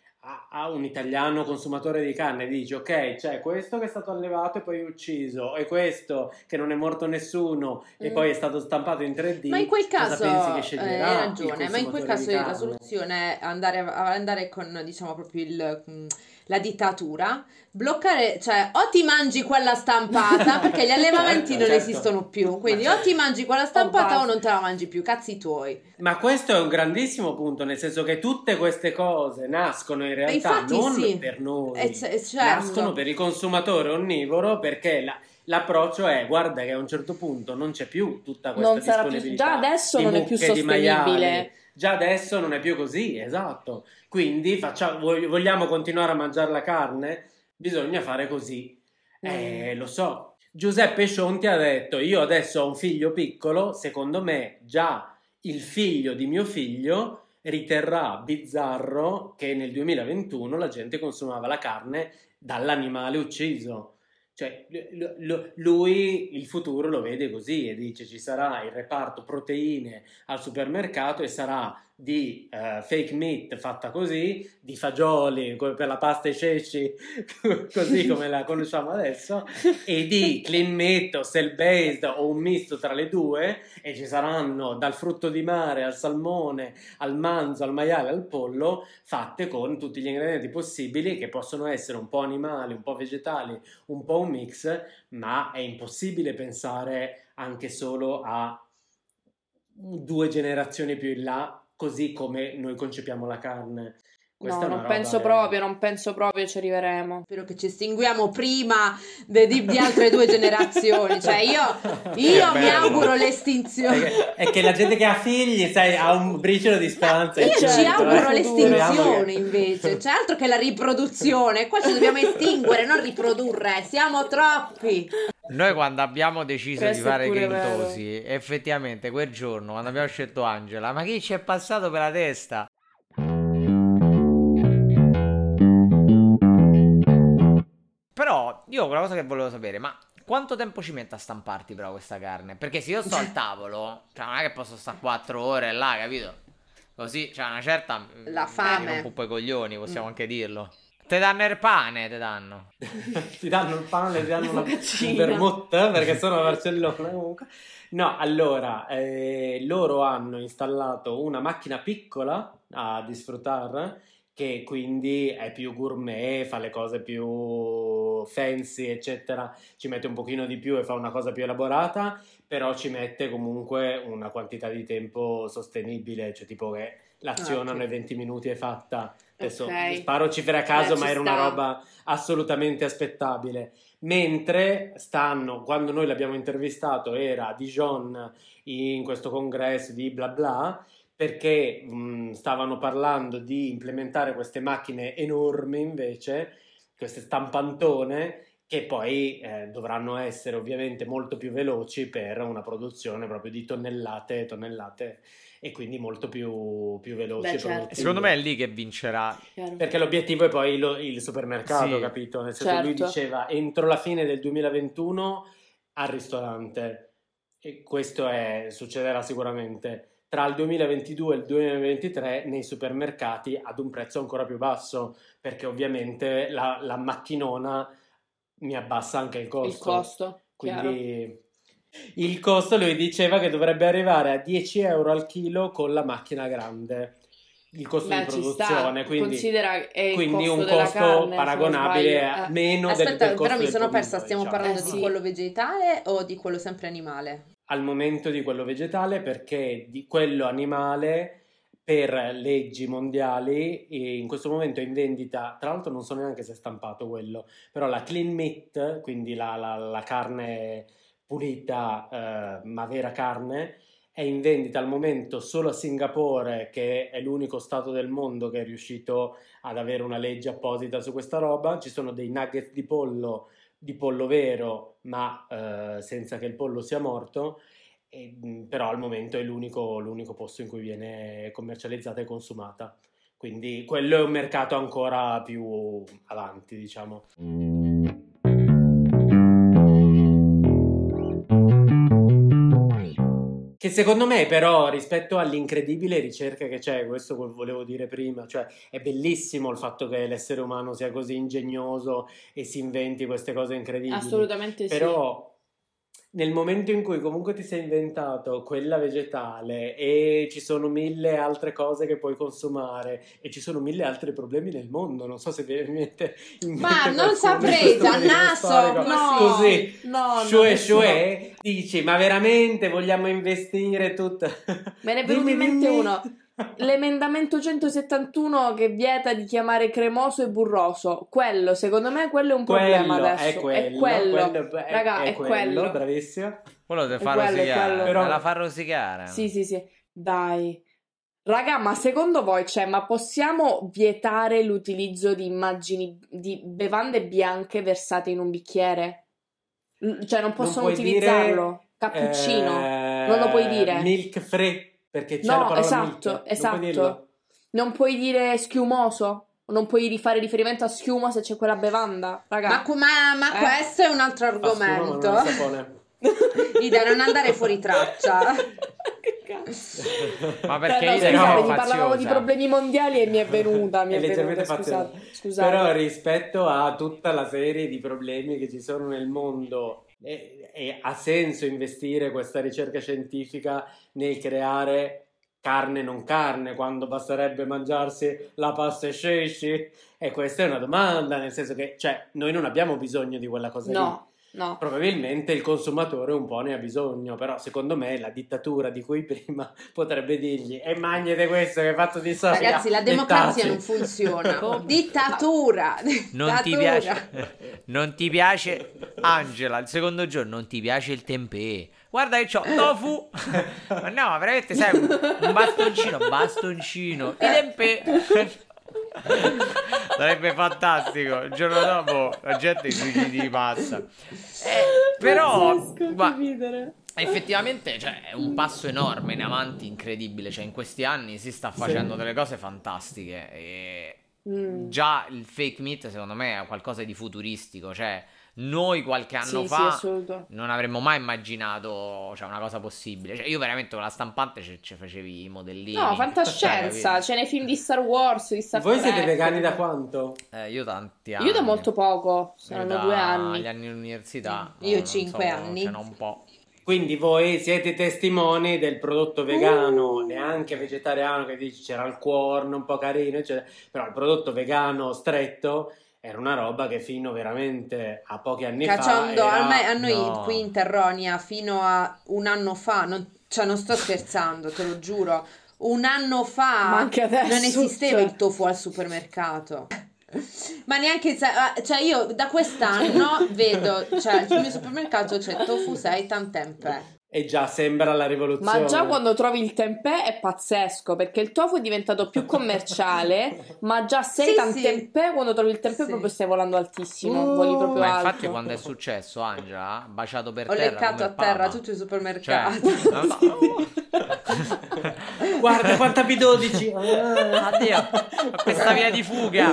a, un italiano consumatore di carne dici ok c'è questo che è stato allevato e poi ucciso e questo che non è morto nessuno mm. e poi è stato stampato in 3D ma in quel caso eh, hai ragione ma in quel caso la soluzione è andare, andare con diciamo proprio il mm, la dittatura, bloccare, cioè o ti mangi quella stampata perché gli allevamenti certo, non certo. esistono più, quindi certo. o ti mangi quella stampata o, o non te la mangi più, cazzi tuoi. Ma questo è un grandissimo punto, nel senso che tutte queste cose nascono in realtà Infatti, non sì. per noi, eh, certo. nascono per il consumatore onnivoro perché la, l'approccio è guarda che a un certo punto non c'è più tutta questa non disponibilità. Più, già adesso non è più sostenibile. Già adesso non è più così, esatto. Quindi facciamo, vogliamo continuare a mangiare la carne? Bisogna fare così. Mm. Eh, lo so. Giuseppe Scionti ha detto: Io adesso ho un figlio piccolo, secondo me già il figlio di mio figlio riterrà bizzarro che nel 2021 la gente consumava la carne dall'animale ucciso. Cioè, lui il futuro lo vede così e dice ci sarà il reparto proteine al supermercato e sarà di uh, fake meat fatta così, di fagioli per la pasta e ceci, così come la conosciamo adesso, e di clean meat o cell based o un misto tra le due, e ci saranno dal frutto di mare al salmone, al manzo, al maiale, al pollo, fatte con tutti gli ingredienti possibili che possono essere un po' animali, un po' vegetali, un po' un mix, ma è impossibile pensare anche solo a due generazioni più in là così come noi concepiamo la carne. Questa no, non penso proprio, non penso proprio ci arriveremo. Spero che ci estinguiamo prima di, di, di altre due generazioni. Cioè, io, io mi auguro l'estinzione. È che, la gente che ha figli, sai, ha un briciolo di speranza. Io certo, ci auguro eh. l'estinzione invece. C'è altro che la riproduzione. Qua ci dobbiamo estinguere, non riprodurre. Siamo troppi. Noi quando abbiamo deciso Questo di fare Grintosi, effettivamente quel giorno, quando abbiamo scelto Angela, ma chi ci è passato per la testa? Però io una cosa che volevo sapere, ma quanto tempo ci mette a stamparti però questa carne? Perché se io sto al tavolo, cioè non è che posso stare 4 ore là, capito? Così, cioè una certa... La fame. Un po' i coglioni, possiamo mm. anche dirlo. Te danno il pane, te danno. ti danno il pane, ti danno una vermouth, perché sono a Barcellona comunque. No, allora, eh, loro hanno installato una macchina piccola a disfruttare che quindi è più gourmet, fa le cose più fancy, eccetera, ci mette un pochino di più e fa una cosa più elaborata, però ci mette comunque una quantità di tempo sostenibile, cioè tipo che l'azionano ah, okay. e 20 minuti è fatta. Adesso okay. sparo cifre a caso, Beh, ma era sta. una roba assolutamente aspettabile. Mentre stanno, quando noi l'abbiamo intervistato, era a Dijon in questo congresso di bla bla perché mh, stavano parlando di implementare queste macchine enormi invece, queste stampantone, che poi eh, dovranno essere ovviamente molto più veloci per una produzione proprio di tonnellate e tonnellate e quindi molto più, più veloce. Beh, certo. Secondo me è lì che vincerà. Perché l'obiettivo è poi lo, il supermercato, sì. capito? Nel senso certo. lui diceva entro la fine del 2021 al ristorante e questo è, succederà sicuramente tra il 2022 e il 2023 nei supermercati ad un prezzo ancora più basso, perché ovviamente la, la macchinona mi abbassa anche il costo. Il costo. Quindi chiaro. Il costo lui diceva che dovrebbe arrivare a 10 euro al chilo con la macchina grande. Il costo Beh, di produzione, quindi, Considera quindi un costo carne, paragonabile a meno Aspetta, del, del costo però mi sono persa, stiamo diciamo. parlando eh, di quello vegetale o di quello sempre animale? al momento di quello vegetale perché di quello animale per leggi mondiali in questo momento è in vendita, tra l'altro non so neanche se è stampato quello, però la clean meat, quindi la, la, la carne pulita eh, ma vera carne, è in vendita al momento solo a Singapore, che è l'unico stato del mondo che è riuscito ad avere una legge apposita su questa roba. Ci sono dei nuggets di pollo di pollo vero, ma eh, senza che il pollo sia morto, e, però al momento è l'unico, l'unico posto in cui viene commercializzata e consumata. Quindi quello è un mercato ancora più avanti, diciamo. Che secondo me, però, rispetto all'incredibile ricerca che c'è, questo volevo dire prima, cioè è bellissimo il fatto che l'essere umano sia così ingegnoso e si inventi queste cose incredibili. Assolutamente sì. Però nel momento in cui comunque ti sei inventato quella vegetale e ci sono mille altre cose che puoi consumare e ci sono mille altri problemi nel mondo, non so se vi mette in Ma non saprei, a naso, no, così, no, shue shue, no. dici, ma veramente vogliamo investire tutto? Me ne è venuto in mente uno. L'emendamento 171 che vieta di chiamare cremoso e burroso, quello secondo me quello è un quello problema adesso. È quello, è quello. quello è, Raga, è, è quello, quello. bravissimo. Quello deve fa rosicare, però la fa rosicare. Sì, sì, sì. Dai. Raga, ma secondo voi, cioè, ma possiamo vietare l'utilizzo di immagini di bevande bianche versate in un bicchiere? Cioè, non possono non utilizzarlo? Dire, Cappuccino? Eh, non lo puoi dire? Milk free perché c'è no, la parola esatto, milk. esatto. Non puoi, non puoi dire schiumoso? Non puoi fare riferimento a schiuma se c'è quella bevanda, raga. Ma, ma, ma eh? questo è un altro argomento. Ma sapone. Ida, non andare fuori traccia. ma perché no, io scusate, parlavamo di problemi mondiali e mi è venuta, mi è, è venuta, scusate, scusate. Però rispetto a tutta la serie di problemi che ci sono nel mondo e ha senso investire questa ricerca scientifica nel creare carne non carne quando basterebbe mangiarsi la pasta e scesci? E questa è una domanda, nel senso che cioè, noi non abbiamo bisogno di quella cosa no. lì. No. Probabilmente il consumatore un po' ne ha bisogno, però secondo me la dittatura di cui prima potrebbe dirgli e magnete questo che è fatto di soia. Ragazzi, la democrazia non funziona. dittatura. Non ti, piace, non ti piace Angela, il secondo giorno non ti piace il tempeh. Guarda che c'ho tofu. no, veramente sai un bastoncino, bastoncino, i tempeh. Sarebbe fantastico. Il giorno dopo la gente si di passa. Eh, però, ma, effettivamente cioè, è un passo enorme in avanti, incredibile. Cioè, in questi anni si sta facendo sì. delle cose fantastiche. E mm. già il fake meat, secondo me, è qualcosa di futuristico. Cioè, noi qualche anno sì, fa sì, non avremmo mai immaginato cioè, una cosa possibile. Cioè, io veramente con la stampante ci, ci facevi i modellini. No, fantascienza. C'è nei film di Star Wars. Di Star Voi Trek. siete vegani da quanto? Eh, io tanti anni. Io da molto poco. Saranno due anni. Gli anni all'università. Io no, cinque so, anni. N'ho un po'. Quindi voi siete testimoni del prodotto vegano, uh. neanche vegetariano, che dici c'era il corno un po' carino, eccetera. Però il prodotto vegano stretto era una roba che fino veramente a pochi anni Cacciando, fa era... a, noi no. qui in Terronia fino a un anno fa, non, cioè non sto scherzando, te lo giuro, un anno fa adesso, non esisteva cioè... il tofu al supermercato. Ma neanche, ah, cioè io da quest'anno vedo, cioè al mio supermercato c'è tofu 6 tempeh. E già sembra la rivoluzione. Ma già quando trovi il tempeh è pazzesco perché il tofu è diventato più commerciale, ma già seitan sì, tempeh sì. quando trovi il tempeh sì. proprio stai volando altissimo, uh, voli proprio ma alto. infatti quando è successo Angela, baciato per Ho terra Ho leccato a terra tutto il supermercato. Cioè, Guarda quanta B12. Addio. Questa via di fuga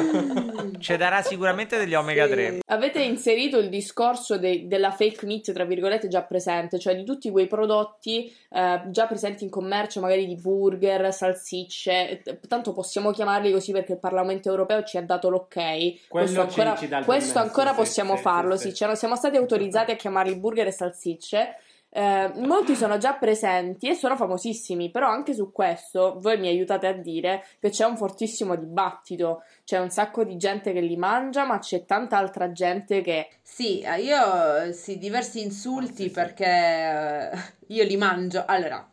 ci darà sicuramente degli omega 3. Avete inserito il discorso de- della fake meat, tra virgolette, già presente, cioè di tutti quei prodotti eh, già presenti in commercio, magari di burger, salsicce, tanto possiamo chiamarli così perché il Parlamento europeo ci ha dato l'ok. Quello questo ancora, questo ancora possiamo sì, farlo, sì, sì. siamo stati autorizzati a chiamarli burger e salsicce. Eh, molti sono già presenti e sono famosissimi, però anche su questo voi mi aiutate a dire che c'è un fortissimo dibattito, c'è un sacco di gente che li mangia, ma c'è tanta altra gente che... Sì, eh, io sì, diversi insulti sì, perché eh, io li mangio. Allora,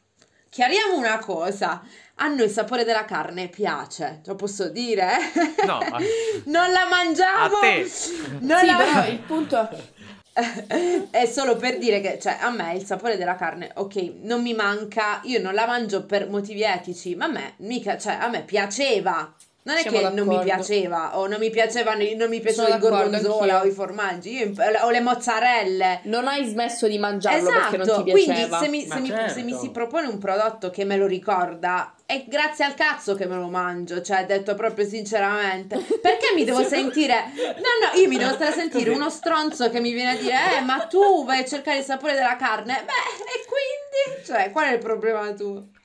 chiariamo una cosa. A noi il sapore della carne piace, lo posso dire? No, non la mangiamo. A te. Non sì, la... però il punto è solo per dire che, cioè, a me il sapore della carne, ok, non mi manca, io non la mangio per motivi etici, ma a me mica, cioè, a me piaceva Non è Siamo che d'accordo. non mi piaceva o non mi piacevano non mi piaceva il gorgonzola o i formaggi io, o le mozzarelle. Non hai smesso di mangiarlo esatto. perché non ti piaceva. Quindi se mi, se, certo. mi, se mi si propone un prodotto che me lo ricorda è grazie al cazzo che me lo mangio, cioè detto proprio sinceramente. Perché mi devo sentire No, no, io mi devo stare a sentire uno stronzo che mi viene a dire "Eh, ma tu vai a cercare il sapore della carne". Beh, e quindi, cioè, qual è il problema tu?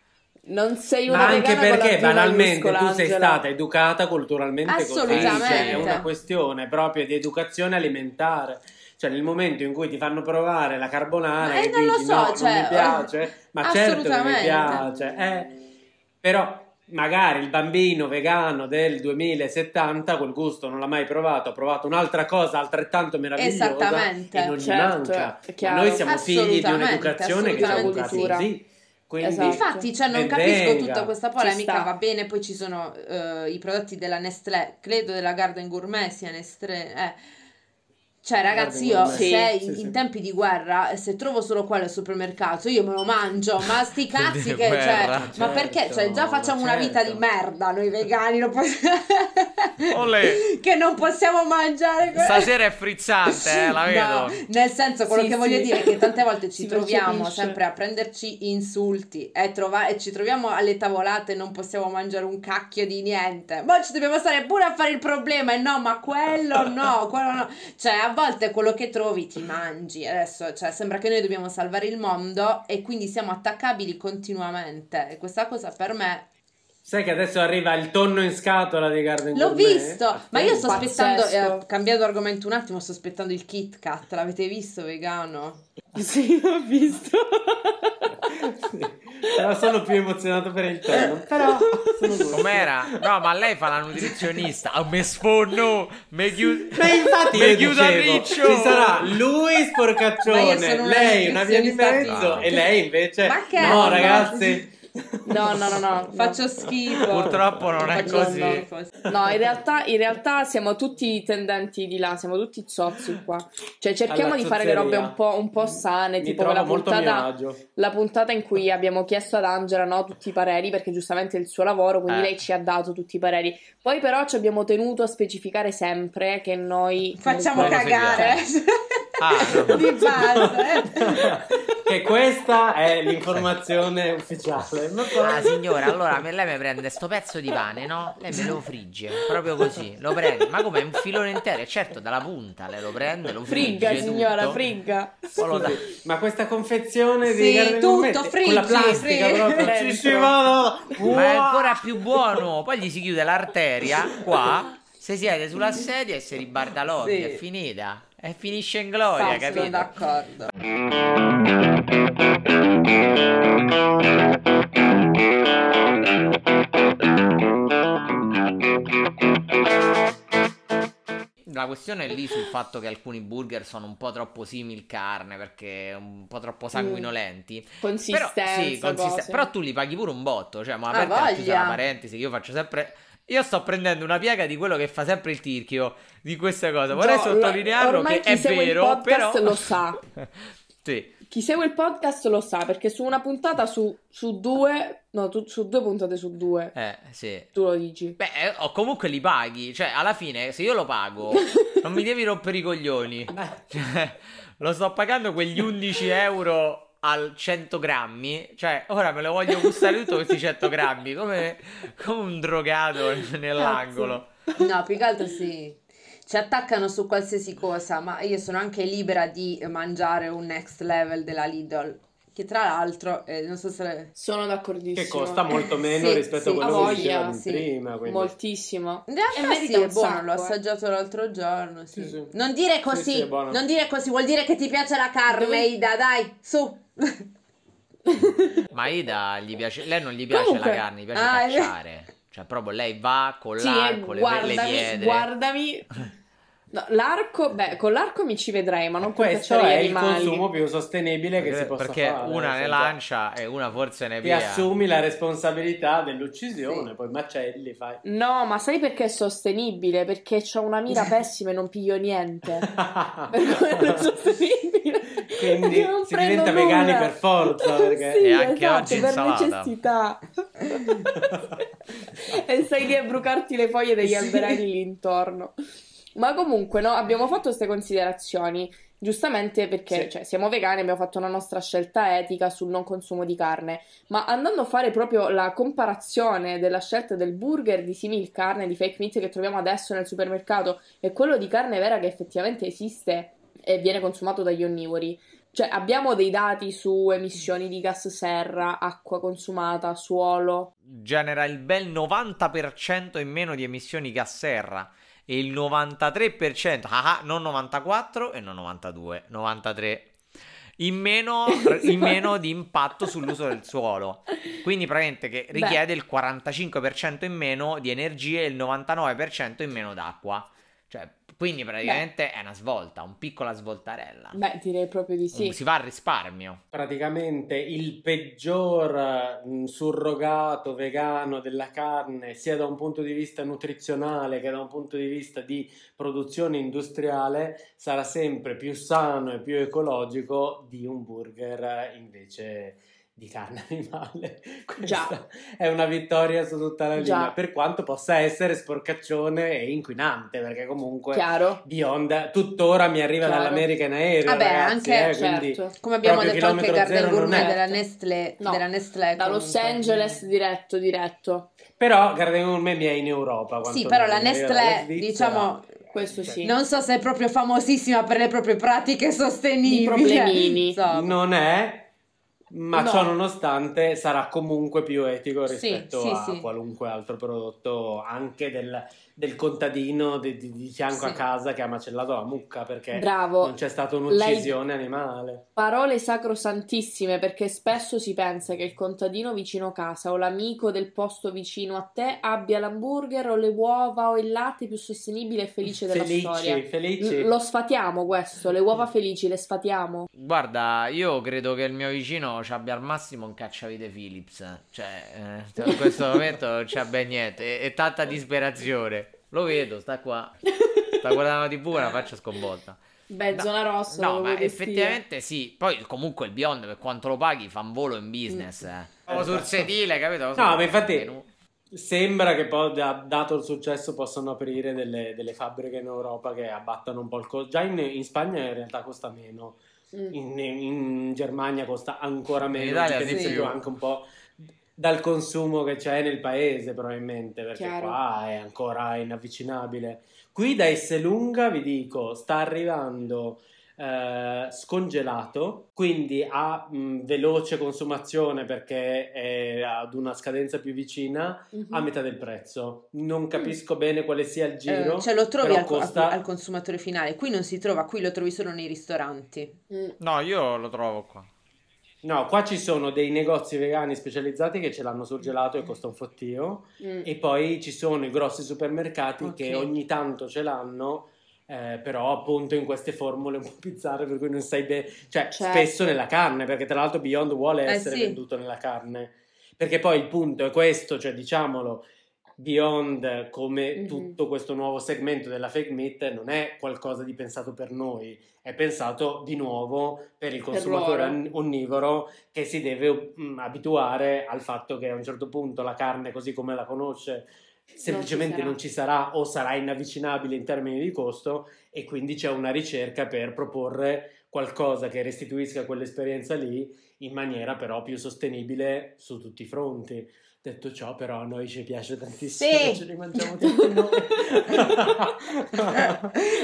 Non sei una Ma anche perché banalmente tu sei stata educata culturalmente così, cioè è una questione proprio di educazione alimentare. Cioè nel momento in cui ti fanno provare la carbonara e non dici so, no, cioè, non mi piace, ma certo che mi piace, eh, però magari il bambino vegano del 2070 quel gusto non l'ha mai provato, ha provato un'altra cosa altrettanto meravigliosa e non gli certo, manca. Noi siamo figli di un'educazione che ci ha educati così. Quindi, esatto. Infatti, cioè, non capisco venga. tutta questa polemica. Va bene, poi ci sono uh, i prodotti della Nestlé, credo della Garden Gourmet sia Nestlé. Eh cioè, ragazzi, io se sì, in, sì, tempi di guerra, se trovo solo quello al supermercato, io me lo mangio. Ma sti cazzi che, guerra, cioè, certo, ma perché? Cioè, già facciamo certo. una vita di merda noi vegani, non possiamo... che non possiamo mangiare. Stasera è frizzante, eh, la vedo. No, nel senso, quello sì, che voglio dire è che tante volte ci troviamo sempre a prenderci insulti e, trova- e ci troviamo alle tavolate e non possiamo mangiare un cacchio di niente. Ma ci dobbiamo stare pure a fare il problema e no, ma quello no, quello no. Cioè, a volte quello che trovi ti mangi. Adesso, cioè, sembra che noi dobbiamo salvare il mondo e quindi siamo attaccabili continuamente. E questa cosa per me Sai che adesso arriva il tonno in scatola di Garden L'ho Gourmet? visto, ma io sto aspettando, eh, cambiato argomento un attimo, sto aspettando il Kit Kat, l'avete visto vegano? Sì, l'ho visto. sì. Però sono più emozionato per il tonno. Però Com'era? No, ma lei fa la nutrizionista. A me sfonno, me chiudo. Ma infatti me chiudo riccio. Ci sarà lui sporcaccione, lei una via di mezzo e lei invece Ma che No, ragazzi. No, no, no, no, faccio schifo. Purtroppo non è così. No, in realtà, in realtà siamo tutti tendenti di là, siamo tutti zozzi qua. Cioè, cerchiamo di fare le robe un po', un po sane, Mi tipo la puntata, la puntata in cui abbiamo chiesto ad Angela no, tutti i pareri, perché giustamente è il suo lavoro, quindi eh. lei ci ha dato tutti i pareri. Poi però ci abbiamo tenuto a specificare sempre che noi... Facciamo cagare. Ah, di base. che questa è l'informazione ufficiale. Ah, signora, allora lei mi prende sto pezzo di pane, no? Lei me lo frigge, proprio così, lo prende. Ma come, un filone intero? Certo, dalla punta lei lo prende, lo frigge Frigga, signora, tutto. frigga. Scusi, ma questa confezione sì, di tutto, friggi, con la plastica friggi. proprio. Ci si va, Ma è ancora più buono. Poi gli si chiude l'arteria qua, si siede sulla sedia e si ribarda l'occhio, sì. è finita. E finisce in gloria, Fa, capito? Sono d'accordo. La questione è lì sul fatto che alcuni burger sono un po' troppo simil carne perché un po' troppo sanguinolenti. Mm. Consistenza, però, sì, consisten- però tu li paghi pure un botto, cioè, ma aperta la parentesi, io faccio sempre io sto prendendo una piega di quello che fa sempre il tirchio di queste cose. Vorrei no, sottolinearlo che è vero, però lo sa. sì. Chi segue il podcast lo sa perché su una puntata su, su due, no, tu, su due puntate su due. Eh, sì. Tu lo dici. Beh, eh, o comunque li paghi, cioè alla fine se io lo pago non mi devi rompere i coglioni. Cioè, lo sto pagando quegli 11 euro al 100 grammi, cioè ora me lo voglio gustare tutto questi 100 grammi, come, come un drogato nell'angolo. No, più che altro sì. Ci attaccano su qualsiasi cosa, ma io sono anche libera di mangiare un next level della Lidl. Che tra l'altro, eh, non so se... Sono d'accordissimo. Che costa molto meno sì, rispetto sì, a quello che dicevamo sì. prima. Quindi. Moltissimo. In realtà sì, è buono, sacco, l'ho eh. assaggiato l'altro giorno. Sì. Non dire così, non dire così, vuol dire che ti piace la carne, Dove... Ida, dai, su. Ma Ida gli piace, lei non gli piace Comunque, la carne, gli piace ah, cacciare. Cioè, proprio lei va con l'arco, le, le diede. Guardami. No, l'arco, beh, con l'arco mi ci vedrei, ma non Questo è il consumo più sostenibile perché, che si possa perché fare. Perché una ne lancia e una forse ne via. Ti assumi la responsabilità dell'uccisione, sì. poi macelli fai. No, ma sai perché è sostenibile? Perché ho una mira pessima e non piglio niente. per quello è sostenibile. Quindi si diventa nulla. vegani per forza. Perché... Sì, e anche esatto, oggi per necessità. e stai lì a brucarti le foglie degli sì. alberelli lì intorno. Ma comunque, no, abbiamo fatto queste considerazioni giustamente perché Sì. cioè, siamo vegani, abbiamo fatto una nostra scelta etica sul non consumo di carne, ma andando a fare proprio la comparazione della scelta del burger di simil carne, di fake meat che troviamo adesso nel supermercato e quello di carne vera che effettivamente esiste e viene consumato dagli onnivori. Cioè, abbiamo dei dati su emissioni di gas serra, acqua consumata, suolo. Genera il bel 90% in meno di emissioni gas serra e il 93%, ah, ah, non 94 e non 92, 93 in meno, in meno di impatto sull'uso del suolo. Quindi praticamente che richiede Beh. il 45% in meno di energia e il 99% in meno d'acqua. Quindi praticamente Beh. è una svolta, un piccola svoltarella. Beh, direi proprio di sì. Si va al risparmio. Praticamente il peggior mh, surrogato vegano della carne, sia da un punto di vista nutrizionale che da un punto di vista di produzione industriale, sarà sempre più sano e più ecologico di un burger invece di carne animale. Questa Già. è una vittoria su tutta la linea, Già. per quanto possa essere sporcaccione e inquinante, perché comunque Chiaro. Beyond tuttora mi arriva Chiaro. dall'America in aereo. Vabbè, ragazzi, anche eh, certo. come abbiamo detto anche Garden Gourmet della Nestlé, no, della Nestlé da Los Angeles diretto diretto. Però Garden Gourmet mi è in Europa. Sì, però la Nestlé, diciamo questo sì. Non so se è proprio famosissima per le proprie pratiche sostenibili. I problemini. Non è, ma no. ciò nonostante sarà comunque più etico rispetto sì, sì, a qualunque altro prodotto anche del, del contadino di, di, di fianco a casa che ha macellato la mucca perché Bravo. non c'è stata un'uccisione Lei... animale. Parole sacrosantissime perché spesso si pensa che il contadino vicino a casa o l'amico del posto vicino a te abbia l'hamburger o le uova o il latte più sostenibile e felice della felici, storia. Felici. L- lo sfatiamo questo, le uova felici le sfatiamo. Guarda, io credo che il mio vicino ci abbia al massimo un cacciavite Philips, cioè eh, in questo momento non c'è ben niente, è, è tanta disperazione. Lo vedo, sta qua. Sta guardando la TV e la faccia sconvolta. Beh, no, zona rossa. No, ma effettivamente sì. Poi comunque il biondo per quanto lo paghi fa un volo in business. Mm. Eh. O sul sedile, capito? No, ma infatti sembra che poi dato il successo possano aprire delle, delle fabbriche in Europa che abbattano un po' il costo. Già in, in Spagna in realtà costa meno. Mm. In, in, Germania costa ancora meno. In Italia sì. anche un po' dal consumo che c'è nel paese probabilmente perché Chiaro. qua è ancora inavvicinabile qui da Esselunga vi dico sta arrivando eh, scongelato quindi a mh, veloce consumazione perché è ad una scadenza più vicina mm-hmm. a mhm. metà del prezzo non capisco mm. bene quale sia il giro eh, cioè lo trovi al, costa... al, consumatore finale qui non si trova qui lo trovi solo nei ristoranti mm. no io lo trovo qua No, qua ci sono dei negozi vegani specializzati che ce l'hanno surgelato e costa un fottio. Mm. E poi ci sono i grossi supermercati okay. che ogni tanto ce l'hanno, eh, però appunto in queste formule un po' bizzarre per cui non sai bene. Cioè, certo. spesso nella carne, perché tra l'altro Beyond vuole eh, essere sì. venduto nella carne. Perché poi il punto è questo, cioè diciamolo, Beyond come mm-hmm. tutto questo nuovo segmento della fake meat non è qualcosa di pensato per noi, è pensato di nuovo per il consumatore per onnivoro che si deve mh, abituare al fatto che a un certo punto la carne così come la conosce semplicemente non ci, non ci sarà o sarà inavvicinabile in termini di costo e quindi c'è una ricerca per proporre qualcosa che restituisca quell'esperienza lì in maniera però più sostenibile su tutti i fronti. Detto ciò, però, a noi ci piace tantissimo sì. ce li mangiamo tutti noi.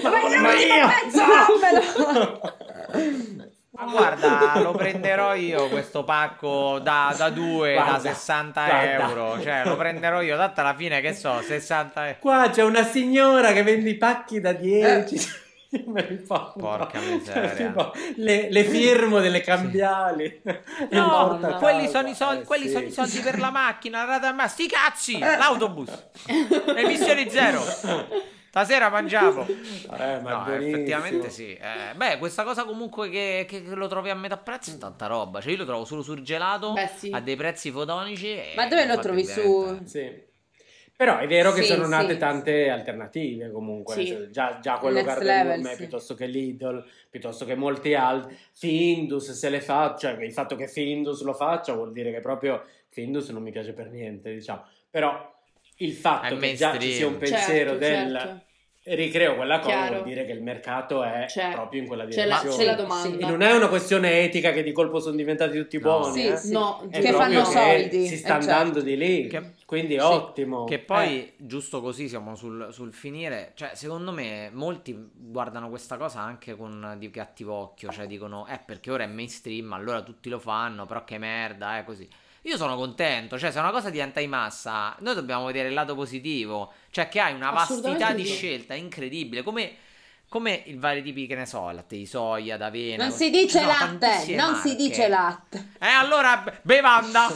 ma io ma io! Ma guarda, lo prenderò io questo pacco da, da due, guarda, da 60 guarda. euro. Cioè, lo prenderò io, tanto alla fine che so, 60 euro. Qua c'è una signora che vende i pacchi da 10. Me li fa porca miseria tipo, le, le, firmo delle cambiali no, no quelli, sono i, soldi, eh, quelli sì. sono i soldi per la macchina la rata ma sti cazzi eh. l'autobus emissioni zero Stasera mangiamo. Eh, no, effettivamente sì. Eh, beh, questa cosa comunque che, che, lo trovi a metà prezzo è tanta roba. Cioè, io lo trovo solo surgelato beh, sì. a dei prezzi fotonici. Ma dove lo trovi su? Sì. Però è vero che sì, sono nate sì. tante alternative comunque, sì. cioè, già, già, quello Next Garden level, Gourmet piuttosto che Lidl, piuttosto che molti altri, Findus se le fa, cioè il fatto che Findus lo faccia vuol dire che proprio Findus non mi piace per niente, diciamo, però il fatto che già ci sia un pensiero certo, del certo ricreo quella cosa Chiaro. vuol dire che il mercato è c'è. proprio in quella direzione. C'è la, c'è la domanda. E non è una questione etica che di colpo sono diventati tutti buoni. No, eh? sì, no che fanno soldi. Si sta eh, andando certo. di lì. Che, quindi sì, ottimo. Che poi, eh. giusto così, siamo sul, sul, finire. Cioè, secondo me, molti guardano questa cosa anche con di cattivo occhio. Cioè, dicono, eh, perché ora è mainstream, allora tutti lo fanno, però che merda, eh, così. Io sono contento, cioè se una cosa diventa in massa, noi dobbiamo vedere il lato positivo, cioè che hai una vastità di scelta incredibile, come come i vari tipi, che ne so, latte di soia, d'avena. Non si dice latte, non marche. si dice latte. E eh, allora bevanda.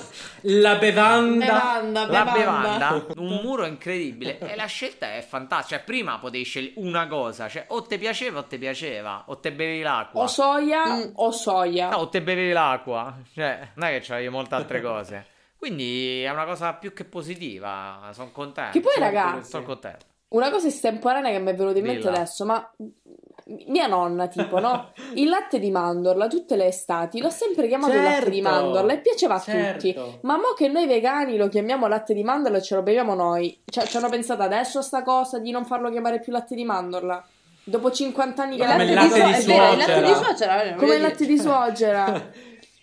La bevanda. bevanda, bevanda. La bevanda. Un muro incredibile. E la scelta è fantastica. Cioè, prima potevi scegliere una cosa. Cioè, o ti piaceva o ti piaceva. O te bevi l'acqua. O soia mm. o soia. No, o te bevi l'acqua. Cioè, non è che c'hai molte altre cose. Quindi è una cosa più che positiva. Sono contento. Che poi, ragazzi. Sono contento. Una cosa estemporanea che mi è venuta in mente Dilla. adesso, ma mia nonna, tipo, no? Il latte di mandorla tutte le estati l'ho sempre chiamato certo, latte di certo, mandorla e piaceva a certo. tutti. Ma mo che noi vegani lo chiamiamo latte di mandorla e ce lo beviamo noi, cioè, ci hanno pensato adesso a sta cosa di non farlo chiamare più latte di mandorla? Dopo 50 anni che latte, il latte di, suocera. il latte di suocera. Come il latte di suocera.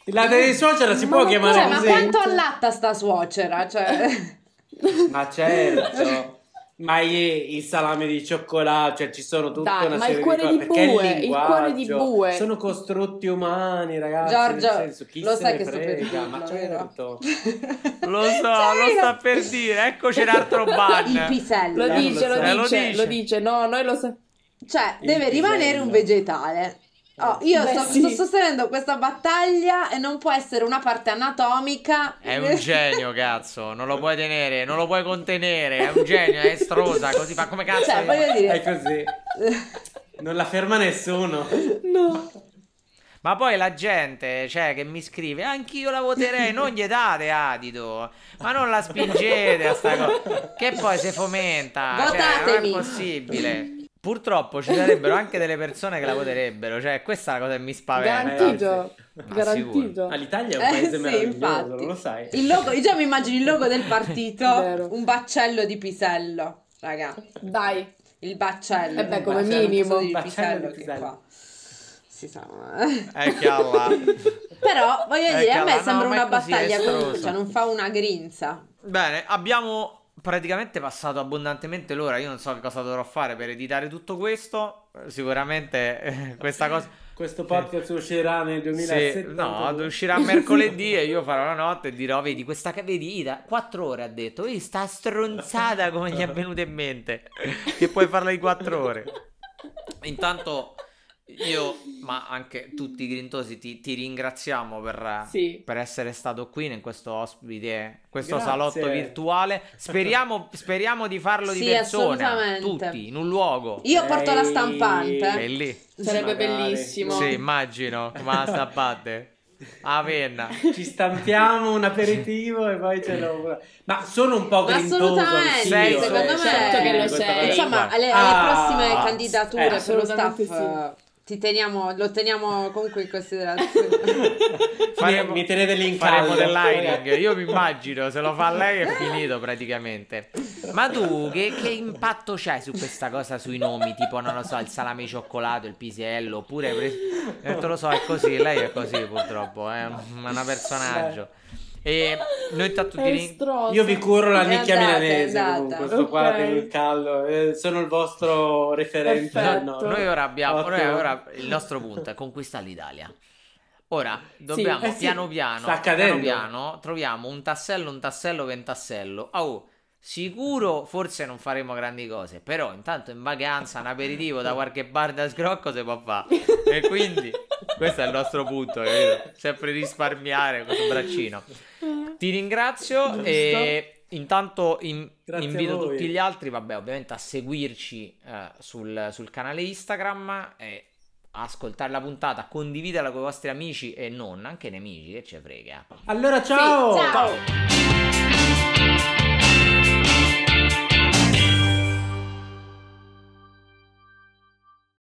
il latte di suocera si ma può chiamare cioè, così. Ma quanto allatta sta suocera? Cioè... ma certo. Ma il salame di cioccolato, cioè ci sono tutte Dai, una ma serie il cuore di. Di bue, il, il, cuore di bue. Sono costrutti umani, ragazzi. Giorgio, senso, chi lo sai che frega, sto per ma certo. lo so, lo sta per dire. Eccoci un altro ban. Il pisello. Lo dice, lo, lo, dice, lo dice. No, noi lo sappiamo. Cioè, il deve pisello. rimanere un vegetale. Oh, io Beh, sto, sì. sto, sostenendo questa battaglia e non può essere una parte anatomica. È un genio, cazzo. Non lo puoi tenere, non lo puoi contenere. È un genio, è estrosa. Così fa come cazzo. Cioè, voglio dire. È così. Non la ferma nessuno. No. Ma poi la gente, cioè, che mi scrive, anch'io la voterei, non gli date adito, ma non la spingete a sta cosa, che poi si fomenta, Votatemi. cioè, non è possibile. Purtroppo ci sarebbero anche delle persone che la voterebbero, cioè questa è la cosa che mi spaventa. Garantito, garantito. Ma l'Italia è un paese eh, meraviglioso, sì, infatti. non lo sai. Il logo, io già mi immagino il logo del partito, un baccello di pisello, raga. Dai. Il baccello. E beh, come minimo. Il pisello, che qua. Si sa. È chiaro. Però, voglio dire, a me sembra una battaglia comunque, cioè non fa una grinza. Bene, abbiamo praticamente passato abbondantemente l'ora. Io non so che cosa dovrò fare per editare tutto questo. Sicuramente eh, questa cosa. Questo podcast uscirà nel 2007. Sì, no, uscirà mercoledì e io farò la notte e dirò: Vedi, questa vedi, Ida, quattro ore ha detto. Vedi, sta stronzata come gli è venuta in mente. Che puoi farla di quattro ore. Intanto io, ma anche tutti i grintosi, ti, ti ringraziamo per, sì. per, essere stato qui in questo ospite, questo Grazie. salotto virtuale. Speriamo, speriamo di farlo di sì, persona, tutti, in un luogo. Io porto la stampante. È lì. Sarebbe Magari. bellissimo. Sì, immagino, ma la stampate. A penna. Ci stampiamo un aperitivo e poi ce lo. Ma sono un po' grintoso. Assolutamente, sei, secondo me. Certo che lo sei. Insomma, alle, alle ah, prossime candidature eh, per lo staff. Sì teniamo, lo teniamo comunque in considerazione. Faremo, mi tenete lì in caldo. dell'hiring. Io mi immagino, se lo fa lei è finito praticamente. Ma tu che, che, impatto c'hai su questa cosa, sui nomi? Tipo, non lo so, il salame cioccolato, il pisello, oppure... Pre... te lo so, è così, lei è così purtroppo, è un personaggio. E noi intanto ti ring... Io vi curo la nicchia andate, milanese andate. comunque, sto okay. qua il caldo, eh, sono il vostro referente. No, noi ora abbiamo, noi ora il nostro punto è conquistare l'Italia. Ora dobbiamo sì, eh piano, sì. piano, piano piano troviamo un tassello, un tassello che un tassello. Oh, Sicuro forse non faremo grandi cose, però intanto in vacanza un aperitivo da qualche bar da scrocco si può fare. E quindi questo è il nostro punto, capito? Sempre risparmiare questo braccino. Ti ringrazio Giusto. e intanto in, invito tutti gli altri, vabbè, ovviamente a seguirci eh, sul, sul canale Instagram e ascoltare la puntata, condividerla con i vostri amici e non, anche nemici, che ci frega. Allora ciao! Sì, ciao.